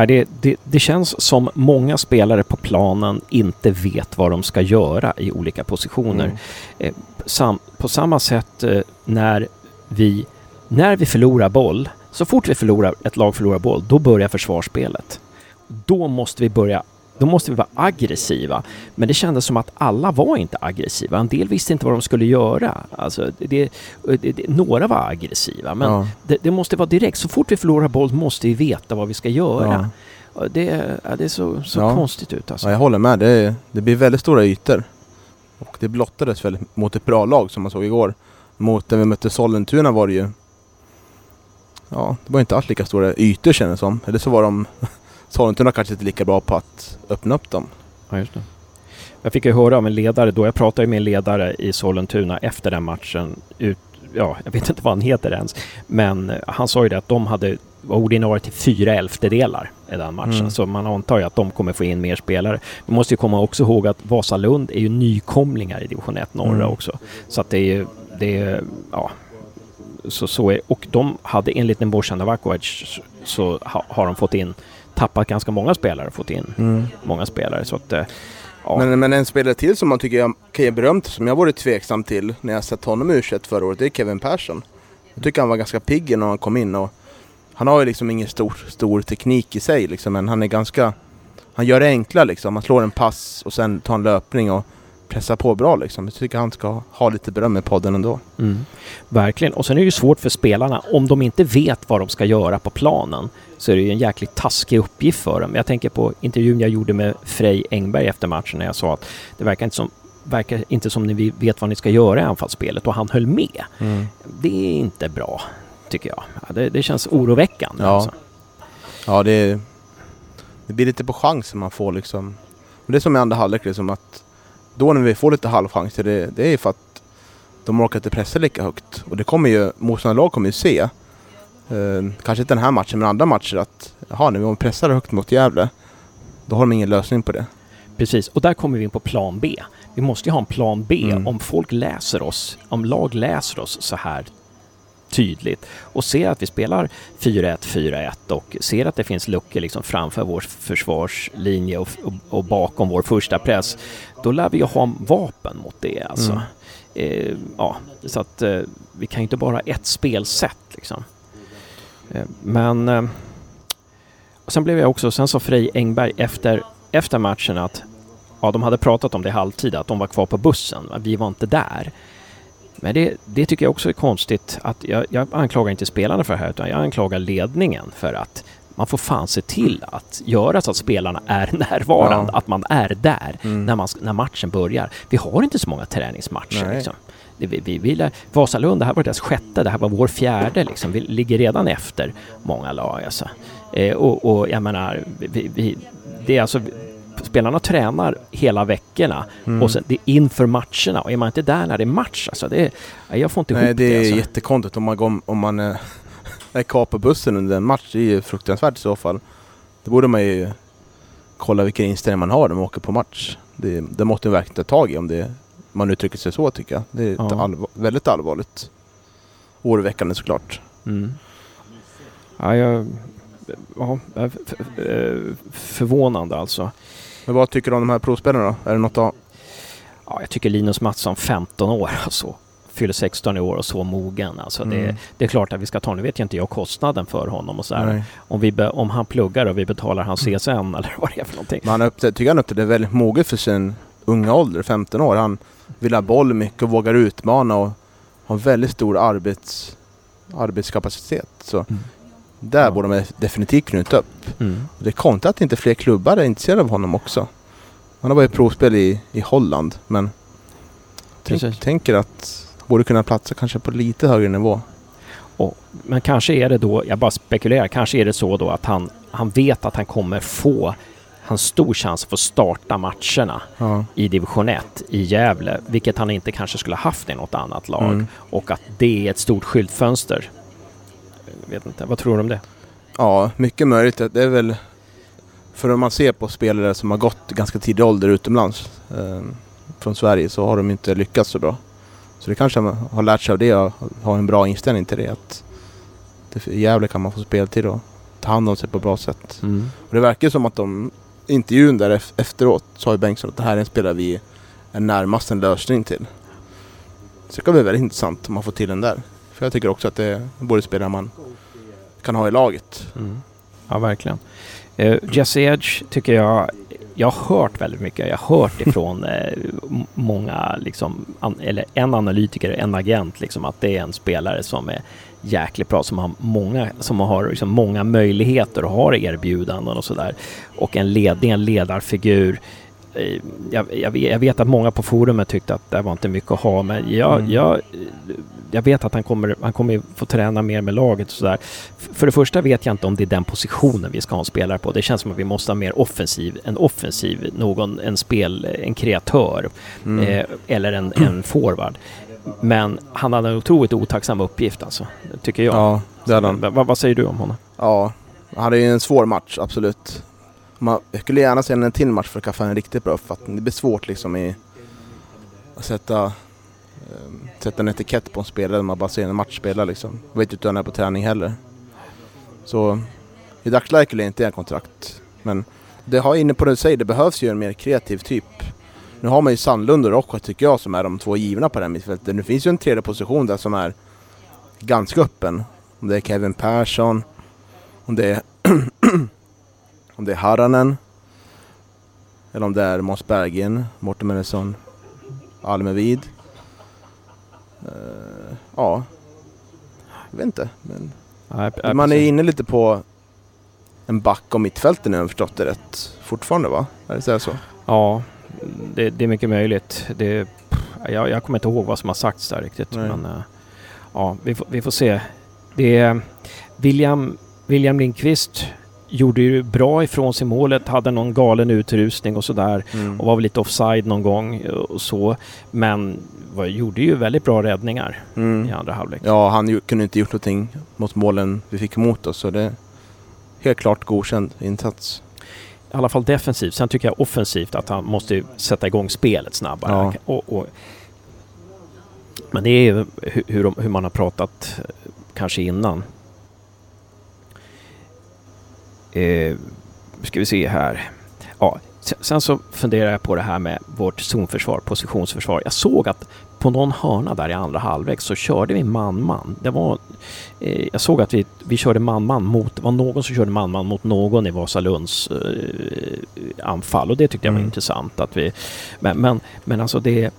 det, det, det, känns som många spelare på planen inte vet vad de ska göra i olika positioner. Mm. Eh, sam, på samma sätt eh, när vi, när vi förlorar boll, så fort vi förlorar, ett lag förlorar boll, då börjar försvarsspelet. Då måste vi börja då måste vi vara aggressiva. Men det kändes som att alla var inte aggressiva. En del visste inte vad de skulle göra. Alltså, det, det, det, några var aggressiva, men ja. det, måste vara direkt. Så fort vi förlorar boll måste vi veta vad vi ska göra. Ja. Det, det så, så ja. konstigt ut alltså. Ja, jag håller med. Det, det blir väldigt stora ytor. Och det blottades väl mot ett bra lag som man såg igår. Mot när vi mötte Sollentuna var det ju... Ja, det var inte alls lika stora ytor kändes det som. Eller så var de Sollentuna kanske inte är lika bra på att öppna upp dem. Ja, just det. Jag fick ju höra av en ledare då, jag pratade med en ledare i Sollentuna efter den matchen. Ut, ja, jag vet inte vad han heter ens. Men han sa ju det att de hade var ordinarie till fyra elftedelar i den matchen. Mm. Så man antar ju att de kommer få in mer spelare. Vi måste ju komma också ihåg att Vasalund är ju nykomlingar i division 1 norra mm. också. Så att det är ju, det är, ja. Så, så är, och de hade enligt Nemborsan Navakovic så ha, har de fått in tappat ganska många spelare och fått in mm. många spelare. Så att, eh, ja. men, men en spelare till som man tycker jag kan ge beröm till, som jag varit tveksam till när jag sett honom i förra året, det är Kevin Persson. Jag tycker han var ganska pigg när han kom in och han har ju liksom ingen stor, stor teknik i sig liksom, men han är ganska... Han gör det enkla liksom. Han slår en pass och sen tar en löpning och pressar på bra liksom. Jag tycker han ska ha lite beröm i podden ändå. Mm. Verkligen. Och sen är det ju svårt för spelarna. Om de inte vet vad de ska göra på planen så är det ju en jäkligt taskig uppgift för dem. Jag tänker på intervjun jag gjorde med Frej Engberg efter matchen när jag sa att det verkar inte som verkar inte som ni vet vad ni ska göra i anfallsspelet och han höll med. Mm. Det är inte bra, tycker jag. Det, det känns oroväckande. Ja, alltså. ja det, det blir lite på chansen man får liksom. Det är som i andra halvlek, liksom att då när vi får lite halvchanser, det, det är för att de orkar inte pressa lika högt. Och det kommer ju, motståndarlag kommer ju se. Eh, kanske inte den här matchen, men andra matcher att jaha, när vi pressar högt mot Gävle, då har de ingen lösning på det. Precis, och där kommer vi in på plan B. Vi måste ju ha en plan B mm. om folk läser oss, om lag läser oss så här tydligt och ser att vi spelar 4-1, 4-1 och ser att det finns luckor liksom framför vår försvarslinje och, och, och, bakom vår första press, då lär vi ju ha vapen mot det alltså. Mm. Eh, ja, så att eh, vi kan ju inte bara ha ett spelsätt liksom. Eh, men eh, sen blev jag också, sen sa Frej Engberg efter, efter matchen att ja, de hade pratat om det i halvtid, att de var kvar på bussen. Vi var inte där. Men det, det tycker jag också är konstigt. att jag, jag anklagar inte spelarna för det här, utan jag anklagar ledningen för att man får fan se till att göra så att spelarna är närvarande, ja. att man är där mm. när, man, när matchen börjar. Vi har inte så många träningsmatcher. Liksom. vi, vi, vi, Vasalund, det här var deras sjätte, det här var vår fjärde. Liksom. Vi ligger redan efter många lag. Alltså. Eh, och, och jag menar, vi, det är alltså spelarna tränar hela veckorna mm. och sen det är inför matcherna och är man inte där när det är match alltså det är, jag får inte Nej, ihop det. Nej det är alltså. jättekonstigt om man, om man är, är kvar på bussen under en match. Det är ju fruktansvärt i så fall. Då borde man ju kolla vilken inställning man har när man åker på match. Det, det måste man verkligen ta tag i om det, man uttrycker sig så tycker jag. Det är ja. allvar, väldigt allvarligt. Oroväckande såklart. Mm. Ja, jag, ja, förvånande alltså. Men vad tycker du om de här provspelarna då? Är det något att... Ja, jag tycker Linus Mattsson, 15 år, alltså, fyller 16 i år och så mogen. Alltså mm. det, det, är klart att vi ska ta, nu vet jag inte jag kostnaden för honom och så här. Om, vi be, om han pluggar och vi betalar hans CSN eller vad det är för någonting. Men han uppträder, tycker han uppträder väldigt moget för sin unga ålder, 15 år. Han vill ha boll mycket och vågar utmana och har väldigt stor arbets, arbetskapacitet. Så mm. Där borde de definitivt knuta upp. Mm. Det är konstigt att inte fler klubbar är intresserade av honom också. Han har varit provspel i, i Holland men tänk, tänker att han borde kunna platsa kanske på lite högre nivå. Och, men kanske är det då, jag bara spekulerar, kanske är det så då att han, han vet att han kommer få han stor chans att få starta matcherna ja. i division 1 i Gävle, vilket han inte kanske skulle haft i något annat lag. Mm. Och att det är ett stort skyltfönster vet inte. Vad tror du om det? Ja, mycket möjligt. Det är väl... För om man ser på spelare som har gått ganska tidig ålder utomlands eh, från Sverige så har de inte lyckats så bra. Så det kanske man har lärt sig av det och har en bra inställning till det. Att det, I Gävle kan man få speltid och ta hand om sig på ett bra sätt. Mm. Och det verkar som att de intervjun där ef- efteråt sa ju Bengtsson att det här är en spelare vi är närmast en lösning till. Så det kan bli väldigt intressant om man får till den där. För jag tycker också att det är både spelare man kan ha i laget. Mm. Ja, verkligen. Eh, Jesse Edge tycker jag, jag har hört väldigt mycket. Jag har hört ifrån eh, många, liksom, an, eller en analytiker, en agent, liksom, att det är en spelare som är jäkligt bra, som har många, som har liksom, många möjligheter och har erbjudanden och sådär. Och en, led, en ledarfigur. Jag, jag, vet- jag vet att många på forumet tyckte att det var inte mycket att ha, men jag, Mm. jag, jag vet att han kommer, han kommer få träna mer med laget och sådär. För det första vet jag inte om det är den positionen vi ska ha en spelare på. Det känns som att vi måste ha mer offensiv, en offensiv, någon, en spel, en kreatör Mm. eh, eller en, en forward. Men han hade en otroligt otacksam uppgift alltså, tycker jag. Ja, det hade han. Va- vad säger du om honom? Ja, han hade ju en svår match, absolut. Man, jag skulle gärna se en till match för att skaffa en riktigt bra uppfattning. Det blir svårt liksom i att sätta, ehm, sätta en etikett på en spelare när man bara ser en matchspelare liksom. Jag vet inte hur han är på träning heller. Så i dagsläget skulle jag inte en kontrakt. Men det har inne på det du säger, det behövs ju en mer kreativ typ. Nu har man ju Sandlund och Rocha tycker jag som är de två givna på det här mittfältet. Nu finns ju en tredje position där som är ganska öppen. Om det är Kevin Persson, om det är om det är Haranen eller om det är Måns Berggren, Mårten Mennesson, Almevid. Eh, ja, jag vet inte. Men Nej, man är inne lite på en back och mittfältet nu om jag förstått det rätt. Fortfarande va? Är det så? så? Ja, det, det är mycket möjligt. Det, jag, jag kommer inte ihåg vad som har sagts där riktigt. Nej. Men, eh, ja, vi, vi får se. Det är William, William Lindqvist gjorde ju bra ifrån sig målet, hade någon galen utrustning och sådär. Mm. Och var väl lite offside någon gång och så. Men var, gjorde ju väldigt bra räddningar i Mm. andra halvlek. Ja, han ju, kunde inte gjort någonting mot målen vi fick emot oss. Så det är helt klart godkänd insats. I alla fall defensivt. Sen tycker jag offensivt att han måste sätta igång spelet snabbare. Ja. Och, och, men det är ju hur, hur man har pratat eh, kanske innan. Eh, ska vi se här. Ja, sen, så funderar jag på det här med vårt zonförsvar, positionsförsvar. Jag såg att på någon hörna där i andra halvlek så körde vi man-man. Det var, eh, jag såg att vi, vi körde man-man mot, det var någon som körde man-man mot någon i Vasalunds eh, anfall och det tyckte jag var Mm. intressant. Att vi, men, men, men alltså det,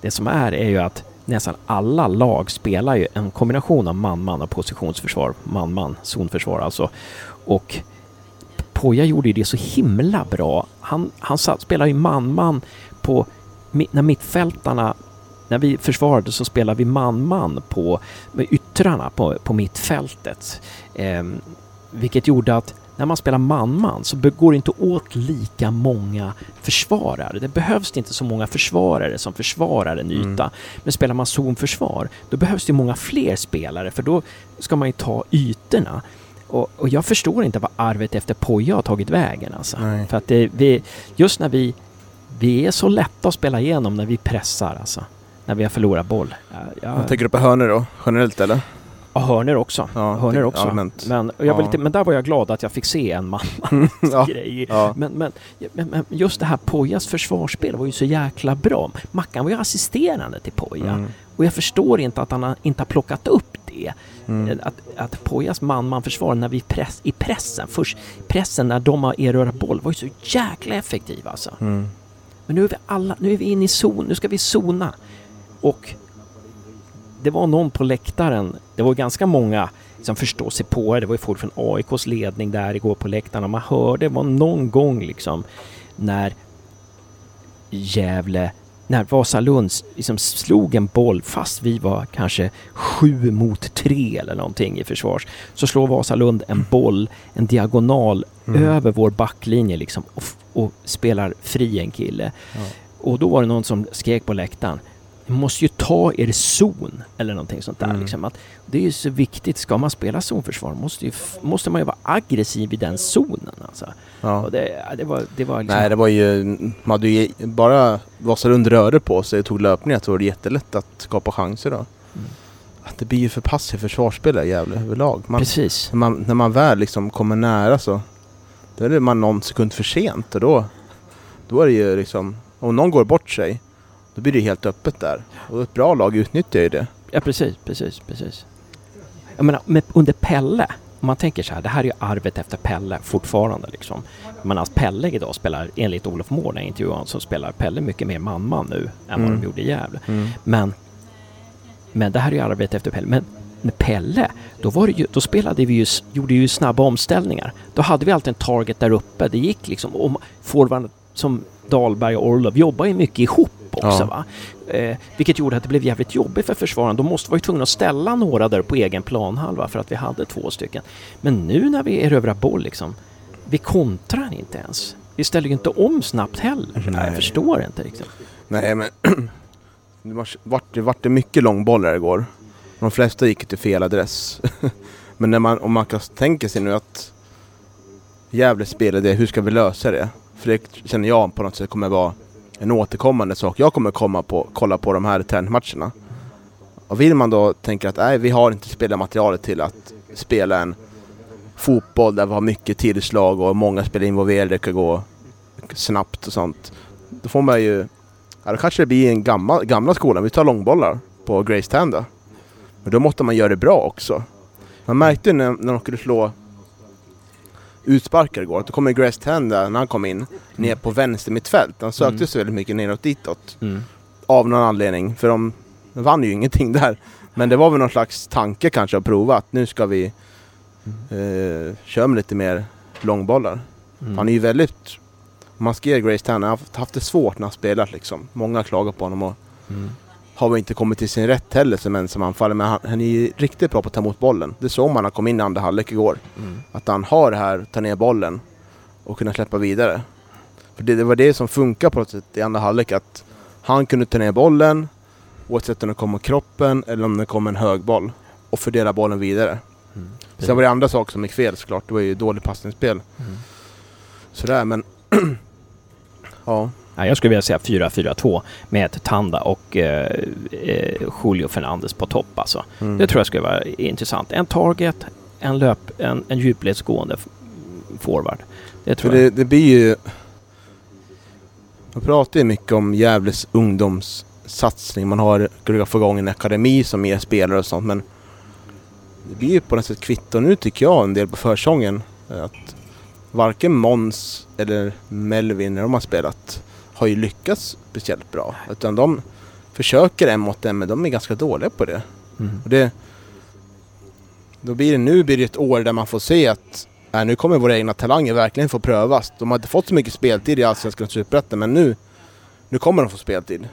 det som är är ju att nästan alla lag spelar ju en kombination av man-man och positionsförsvar. Man-man, zonförsvar alltså. Och Poja gjorde ju det så himla bra. Han, han satt, spelade ju man-man på... När mittfältarna... När vi försvarade så spelade vi man-man på med yttrarna på, på mittfältet. Ehm, vilket gjorde att när man spelar man-man så går det inte åt lika många försvarare. Det behövs inte så många försvarare som försvarar en yta. Mm. Men spelar man zonförsvar, då behövs det många fler spelare för då ska man ju ta ytorna. Och, och jag förstår inte vad arvet efter Poja har tagit vägen alltså. Nej. För att det, vi, just när vi, vi är så lätta att spela igenom när vi pressar alltså. När vi har förlorat boll. Ja, Jag jag, tänker du på hörnor då? Generellt eller? ja, hörnor också. Ja, hörnor typ också. allmänt. Men, jag Ja. lite, men där var jag glad att jag fick se en man ja. grej. ja. Men, men, men, just det här Pojas försvarsspel var ju så jäkla bra. Mackan var ju assisterande till Poja. Mm. Och jag förstår inte att han inte har plockat upp det. Mm. Att, att Pojas man-man-försvar när vi press, i pressen, först pressen när de har erövrat boll var ju så jäkla effektiv alltså. Mm. Men nu är vi alla, nu är vi inne i zon, nu ska vi zona. Och det var någon på läktaren, det var ganska många som förstår sig på det. Det var ju folk från AIKs ledning där igår på läktaren och man hörde, det var någon gång liksom när Gävle, när Vasalund liksom slog en boll fast vi var kanske sju mot tre eller någonting i försvars. Så slår Vasalund en boll, en diagonal Mm. över vår backlinje liksom och, och spelar fri en kille. Ja. Och då var det någon som skrek på läktaren ni måste ju ta er zon eller någonting sånt där. Mm. Liksom. Att det är ju så viktigt. Ska man spela zonförsvar måste, ju, måste man ju vara aggressiv i den zonen. Alltså. Ja. Det, det var, det var liksom, Nej, det var ju... Man hade ju bara Vasalund rörde på sig och tog löpningar så var det jättelätt att skapa chanser då. Mm. Att det blir ju för passiv försvarsspel i Gävle överlag. Man, precis. när, man, när man väl liksom kommer nära så då är det man någon sekund för sent och då, då är det ju liksom... Om någon går bort sig då blir det helt öppet där. Och ett bra lag utnyttjar ju det. Ja, precis, precis, precis. Jag menar, med, under Pelle, om man tänker så här, det här är ju arvet efter Pelle fortfarande liksom. Men att Pelle idag spelar, enligt Olof Mård honom, så spelar Pelle mycket mer man-man nu än vad Mm. de gjorde i Gävle. Men, men det här är ju arbetet efter Pelle. Men med Pelle, då, var ju, då spelade vi ju, gjorde ju snabba omställningar. Då hade vi alltid en target där uppe. Det gick liksom, och forwarden som Dahlberg och Orlov jobbar ju mycket ihop också Ja. va. Eh, vilket gjorde att det blev jävligt jobbigt för försvararen. De måste vara tvungna att ställa några där på egen planhalva för att vi hade två stycken. Men nu när vi erövrar boll liksom, vi kontrar inte ens. Vi ställer ju inte om snabbt heller. Nej. Jag förstår inte riktigt. Nej men... det var- vart, det vart det mycket långbollar igår. De flesta gick till fel adress. men när man, om man kan tänka sig nu att Gävle spelade det, hur ska vi lösa det? För det känner jag på något sätt kommer vara en återkommande sak. Jag kommer komma på, kolla på de här träningsmatcherna. Och vill man då tänka att nej, vi har inte spelarmaterialet till att spela en fotboll där vi har mycket tillslag och många spelare involverade, det kan gå snabbt och sånt. Då får man ju Ja, då kanske det blir en gammal, gamla skolan. Vi tar långbollar på Grace Tanda. Men då måste man göra det bra också. Man märkte när, när de skulle slå utsparkar igår då kommer Grace Tanda, när han kom in, ner på vänster mittfält. Han sökte Mm. sig väldigt mycket neråt ditåt. Mm. Av någon anledning. För de vann ju ingenting där. Men det var väl någon slags tanke kanske att prova att nu ska vi eh, köra med lite mer långbollar. Mm. Han är ju väldigt... Man ska ge Grace Tanner, han har haft- haft det svårt när han spelat liksom. Många klagar på honom och Mm. Har väl inte kommit till sin rätt heller som en som anfallare. Men han, han är ju riktigt bra på att ta emot bollen. Det såg man när han kom in i andra halvlek igår. Mm. Att han har det här, ta ner bollen och kunna släppa vidare. För det, det var det som funkar på något sätt i andra halvlek. Att han kunde ta ner bollen oavsett om det kommer kroppen eller om det kommer en hög boll och fördela bollen vidare. Mm. Sen var det andra saker som gick fel såklart. Det var ju dåligt passningsspel. Mm. Sådär men... ja. Ja, jag skulle vilja säga 4-4-2 med Tanda och eh, eh, Julio Fernandes på topp alltså. Mm. Det tror jag skulle vara intressant. En target, en löp, en, en djupledsgående forward. Det tror jag. det, det blir ju... Man pratar ju mycket om Gävles ungdomssatsning. Man har försökt få igång en akademi som ger spelare och sånt men det blir ju på något sätt kvitto nu tycker jag en del på försången. Att varken Mons eller Melvin när de har spelat har ju lyckats speciellt bra. Utan de försöker en mot en men de är ganska dåliga på det. Mm. Och det då blir det, nu blir det ett år där man får se att äh, nu kommer våra egna talanger verkligen få prövas. De har inte fått så mycket speltid i Allsvenskan och Superettan men nu, nu kommer de få speltid.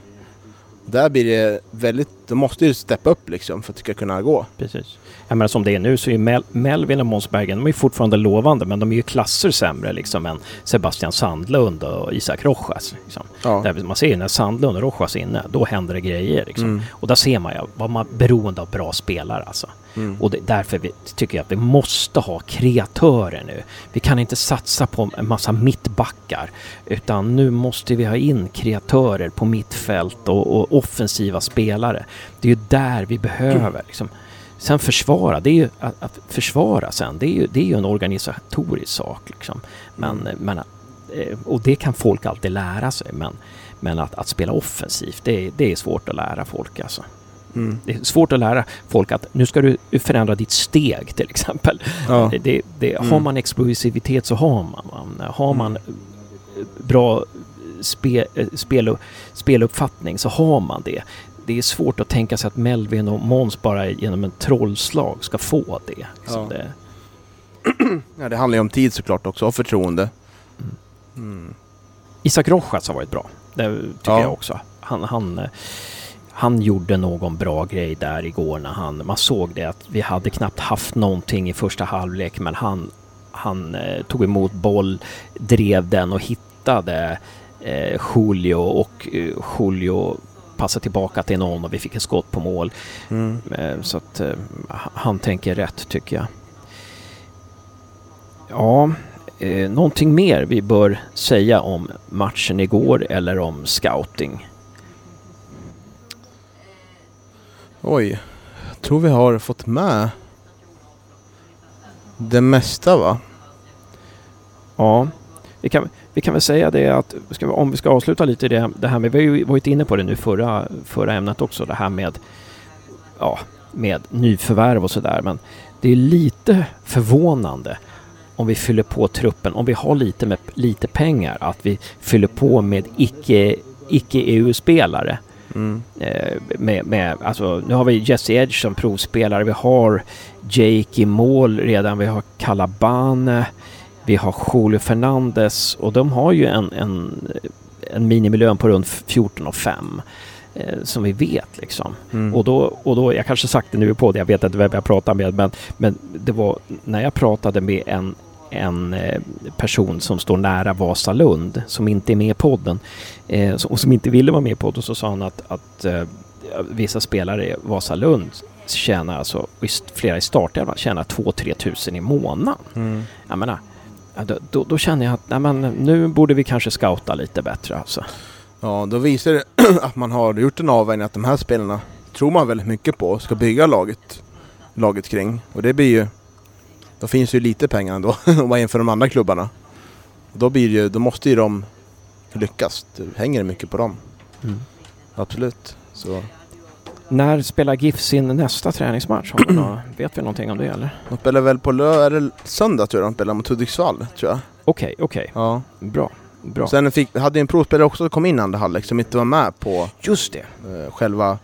Där blir det väldigt, de måste ju steppa upp liksom för att det ska kunna gå. Precis. Jag menar som det är nu så är Mel Melvin och Måns Bergen, de är fortfarande lovande men de är ju klasser sämre liksom än Sebastian Sandlund och Isak Rojas. Liksom. Ja. Där man ser ju när Sandlund och Rojas är inne, då händer det grejer. Liksom. Mm. Och där ser man ju vad man är beroende av bra spelare alltså. Mm. Och det, därför vi, tycker jag att vi måste ha kreatörer nu. Vi kan inte satsa på en massa mittbackar. Utan nu måste vi ha in kreatörer på mittfält och, och offensiva spelare. Det är ju där vi behöver. Liksom. Sen försvara, det är ju att, att försvara sen, det är ju, det är ju en organisatorisk sak. Liksom. Men, men, eh, och det kan folk alltid lära sig. Men, men att, att spela offensivt, det, är- det är svårt att lära folk alltså. Mm. Det är svårt att lära folk att nu ska du förändra ditt steg till exempel. Ja. Det, det, Har Mm. man explosivitet så har man. man. Har man eh, bra spe, eh, spel, speluppfattning så har man det. Det är svårt att tänka sig att Melvin och Måns bara genom en trollslag ska få det. Liksom Ja. det Ja, det handlar ju om tid såklart också och förtroende. Mm. Isak Rojas har varit bra. Det tycker Ja. jag också. Han, han, eh, han gjorde någon bra grej där igår när han... Man såg det att vi hade knappt haft någonting i första halvlek men han, han eh, tog emot boll, drev den och hittade eh, Julio och eh, Julio passade tillbaka till någon och vi fick ett skott på mål. Mm. Eh, Så att eh, han tänker rätt tycker jag. Ja, Eh, någonting mer vi bör säga om matchen igår eller om scouting? Oj, tror vi har fått med det mesta va? Ja, vi kan, vi kan väl säga det att ska vi, om vi ska avsluta lite det, det här med, vi har ju varit inne på det nu förra, förra ämnet också, det här med, ja, med nyförvärv och sådär. Men det är lite förvånande om vi fyller på truppen, om vi har lite, med, lite pengar, att vi fyller på med icke, icke-EU-spelare. Mm. Med, med, alltså, nu har vi Jesse Edge som provspelare, vi har Jake i mål redan, vi har Calabane, vi har Julio Fernandez och de har ju en, en, en minimilön på runt 14 och 5 eh, som vi vet liksom. Mm. Och, då, och då, jag kanske sagt det nu på det, jag vet inte vem jag pratar med, men, men det var när jag pratade med en, en eh, person som står nära Vasalund, som inte är med i podden, eh, och som inte ville vara med i podden, så sa han att, att eh, vissa spelare i Vasalund tjänar alltså, flera i startelvan tjänar 2-3 tusen i månaden. Mm. Jag menar, då, då, då känner jag att nej, men, nu borde vi kanske scouta lite bättre alltså. Ja, då visar det att man har gjort en avvägning att de här spelarna tror man väldigt mycket på ska bygga laget, laget kring. Och det blir ju... Då finns ju lite pengar ändå om man jämför de andra klubbarna. Då, blir ju, då måste ju de lyckas. Det hänger mycket på dem. Mm. Absolut. Så När spelar GIF sin nästa träningsmatch? Har vi nå- vet vi någonting om det eller? de spelar väl på lö- det söndag tror jag de spelar mot Hudiksvall tror jag. Okej, okej. Ja. Bra. Bra. Sen fick, hade ju en provspelare också kom in andra halvlek som inte var med på Just det. eh, själva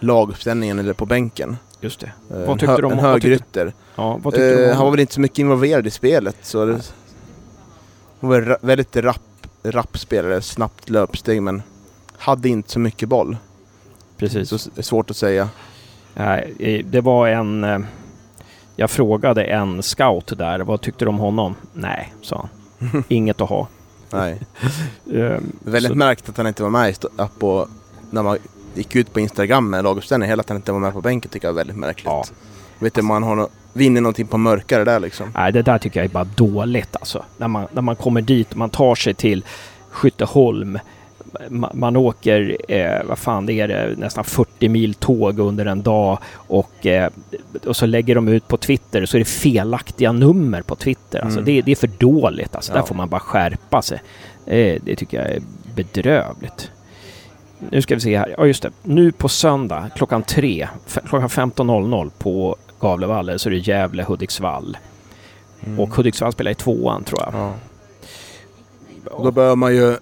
laguppställningen eller på bänken. Just det. Eh, Vad tyckte hö- du om- En högerytter. Ja, vad tyckte du Eh, om han var väl inte så mycket involverad i spelet så det han var väldigt rapp, rapp spelare, snabbt löpsteg men hade inte så mycket boll. Precis. Så det är svårt att säga. Nej, det var en... eh, Jag frågade en scout där, vad tyckte du om honom? Nej, sa han. Inget att ha. Nej. Ehm, Väldigt så- märkt att han inte var med i på, när man gick ut på Instagram med laguppställningen. Hela han inte var med på bänken tycker jag är väldigt märkligt. Ja. Vet du om man har nå- vinner någonting på mörkare där liksom. Nej, det där tycker jag är bara dåligt alltså. När man, när man kommer dit, man tar sig till Skytteholm. Man, man åker, eh, vad fan det är det, nästan 40 mil tåg under en dag och, eh, och så lägger de ut på Twitter så är det felaktiga nummer på Twitter. Alltså Mm. det, det är för dåligt alltså. Ja. Där får man bara skärpa sig. Eh, det tycker jag är bedrövligt. Nu ska vi se här. Ja, just det. Nu på söndag klockan tre, f- klockan 15.00 på Gavlevallen så är det Gävle-Hudiksvall. Mm. Och Hudiksvall spelar i tvåan tror jag. Ja. Och då bör man ju...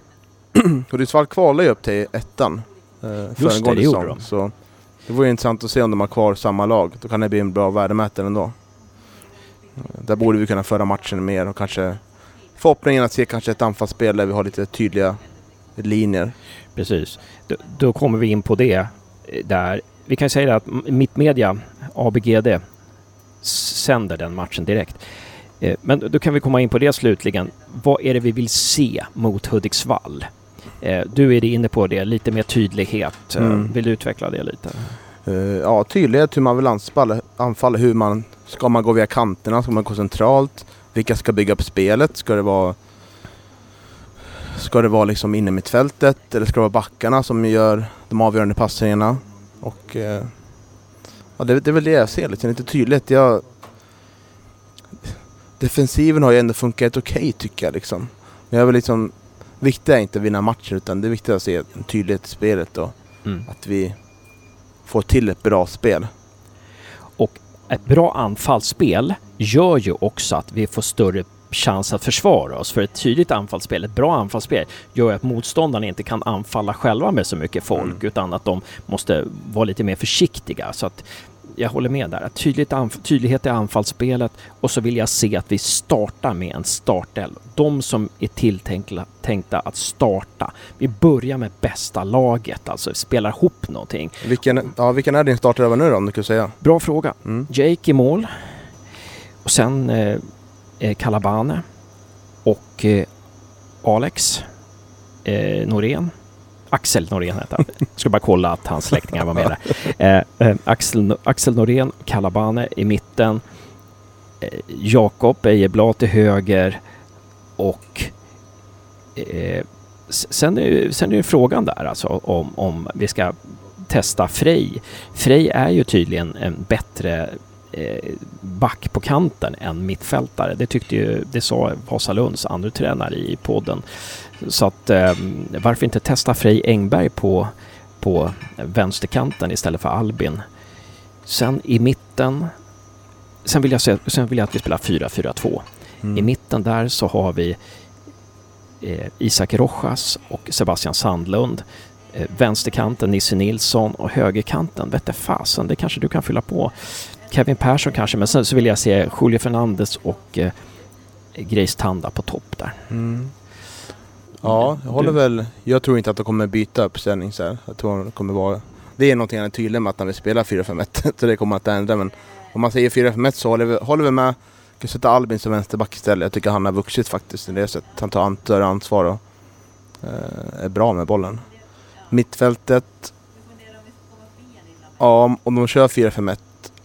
Hudiksvall kvalar ju upp till ettan. Eh, föregående det gjorde säsong. de. Så det vore intressant att se om de har kvar samma lag. Då kan det bli en bra värdemätare ändå. Eh, Där borde vi kunna föra matchen mer och kanske förhoppningen att se kanske ett anfallsspel där vi har lite tydliga linjer. Precis. Då, då kommer vi in på det eh, där. Vi kan säga att Mittmedia, ABGD, sänder den matchen direkt. Eh, Men då kan vi komma in på det slutligen. Vad är det vi vill se mot Hudiksvall? Eh, Du är inne på det, lite mer tydlighet. Mm. Vill du utveckla det lite? Ja, tydlighet hur man vill anfalla, anfalla. Hur man, ska man gå via kanterna? Ska man gå centralt? Vilka ska bygga upp spelet? Ska det vara Ska det vara liksom inne mitt fältet eller ska det vara backarna som gör de avgörande passningarna? Och eh, ja, det, det är väl det jag ser lite, lite tydligt. Jag, defensiven har ju ändå funkat okej tycker jag liksom. Men jag vill liksom, viktigt är inte att vinna matcher utan det är viktigt att se en tydlighet i spelet och Mm. att vi får till ett bra spel. Ett bra anfallsspel gör ju också att vi får större chans att försvara oss. För ett tydligt anfallsspel, ett bra anfallsspel, gör att motståndarna inte kan anfalla själva med så mycket folk Mm. utan att de måste vara lite mer försiktiga. Så att jag håller med där. Tydligt tydlighet i anfallsspelet och så vill jag se att vi startar med en startelv. De som är tilltänkta tänkta att starta. Vi börjar med bästa laget, alltså spelar ihop någonting. Vilken, ja, vilken är din startelva nu då om du kan säga? Bra fråga. Mm. Jake i mål. Och sen eh, Eh, Kalabane Calabane. Och eh, Alex eh, Norén. Axel Norén heter han. Jag ska bara kolla att hans släktingar var med där. Eh, eh Axel, Axel Norén, Calabane i mitten. Eh, Jakob Ejeblad till höger. och eh, sen, är, sen är ju frågan där alltså om, om vi ska testa Frej. Frej är ju tydligen en bättre back på kanten än mittfältare. Det tyckte ju, det sa Vasalunds andra tränare i podden. Så att eh, varför inte testa Frej Engberg på, på vänsterkanten istället för Albin. Sen i mitten, sen vill jag, se, sen vill jag att vi spelar 4-4-2. Mm. I mitten där så har vi eh, Isak Rojas och Sebastian Sandlund. Eh, vänsterkanten Nisse Nilsson och högerkanten, vette fasen, det kanske du kan fylla på. Kevin Persson kanske, men sen så vill jag se Julio Fernandes och eh, Grace Tanda på topp där. Mm. Ja, jag håller du... väl. Jag tror inte att de kommer byta uppställning så här. Jag tror det kommer vara... Det är någonting han är tydlig med att när vi spelar 4-5-1, så det kommer att ändra. Men om man säger 4-5-1 så håller vi, håller vi med. Jag kan sätta Albin som vänsterback istället. Jag tycker han har vuxit faktiskt i det sättet. Han tar större ansvar och eh, är bra med bollen. Mittfältet. Ja, om de kör 4-5-1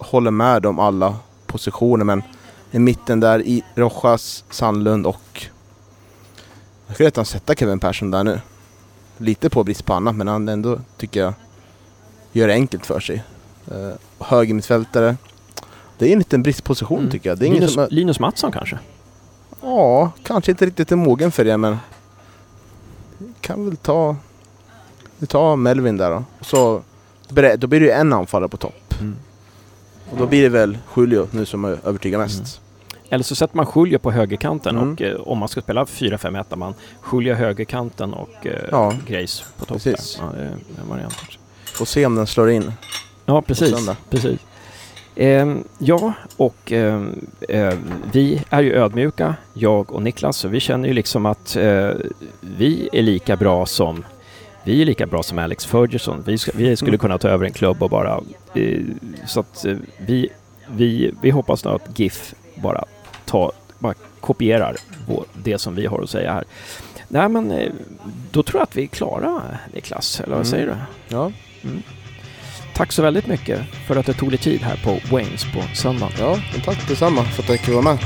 håller med om alla positioner men i mitten där i Rojas, Sandlund och jag skulle redan sätta Kevin Persson där nu. Lite på brist på annat men han ändå tycker jag gör det enkelt för sig. Uh, höger mittfältare. Det är en liten bristposition mm. tycker jag. Det är Linus, som, Linus Mattsson kanske? Ja, kanske inte riktigt är mogen för det men kan väl ta vi tar Melvin där då. Så, då blir det ju en anfallare på topp. Mm. Och då blir det väl Julio nu som övertygar mest. Mm. Eller så sätter man Julio på högerkanten mm. och eh, om man ska spela 4-5-1 man Julio högerkanten och eh, ja. Grace på topp. Precis. Ja, det är en variant. Får se om den slår in. Ja, precis. precis. Eh, ja, och eh, eh, vi är ju ödmjuka, jag och Niklas, så vi känner ju liksom att eh, vi är lika bra som vi är lika bra som Alex Ferguson. Vi, ska, vi skulle kunna ta över en klubb och bara... Eh, så att eh, vi, vi, vi hoppas nu att GIF bara, ta, bara kopierar vår, det som vi har att säga här. Nej men eh, då tror jag att vi är klara Niklas, eller vad mm. säger du? Ja. Mm. Tack så väldigt mycket för att du tog dig tid här på Waynes på söndag. Ja, tack detsamma för att jag fick vara med.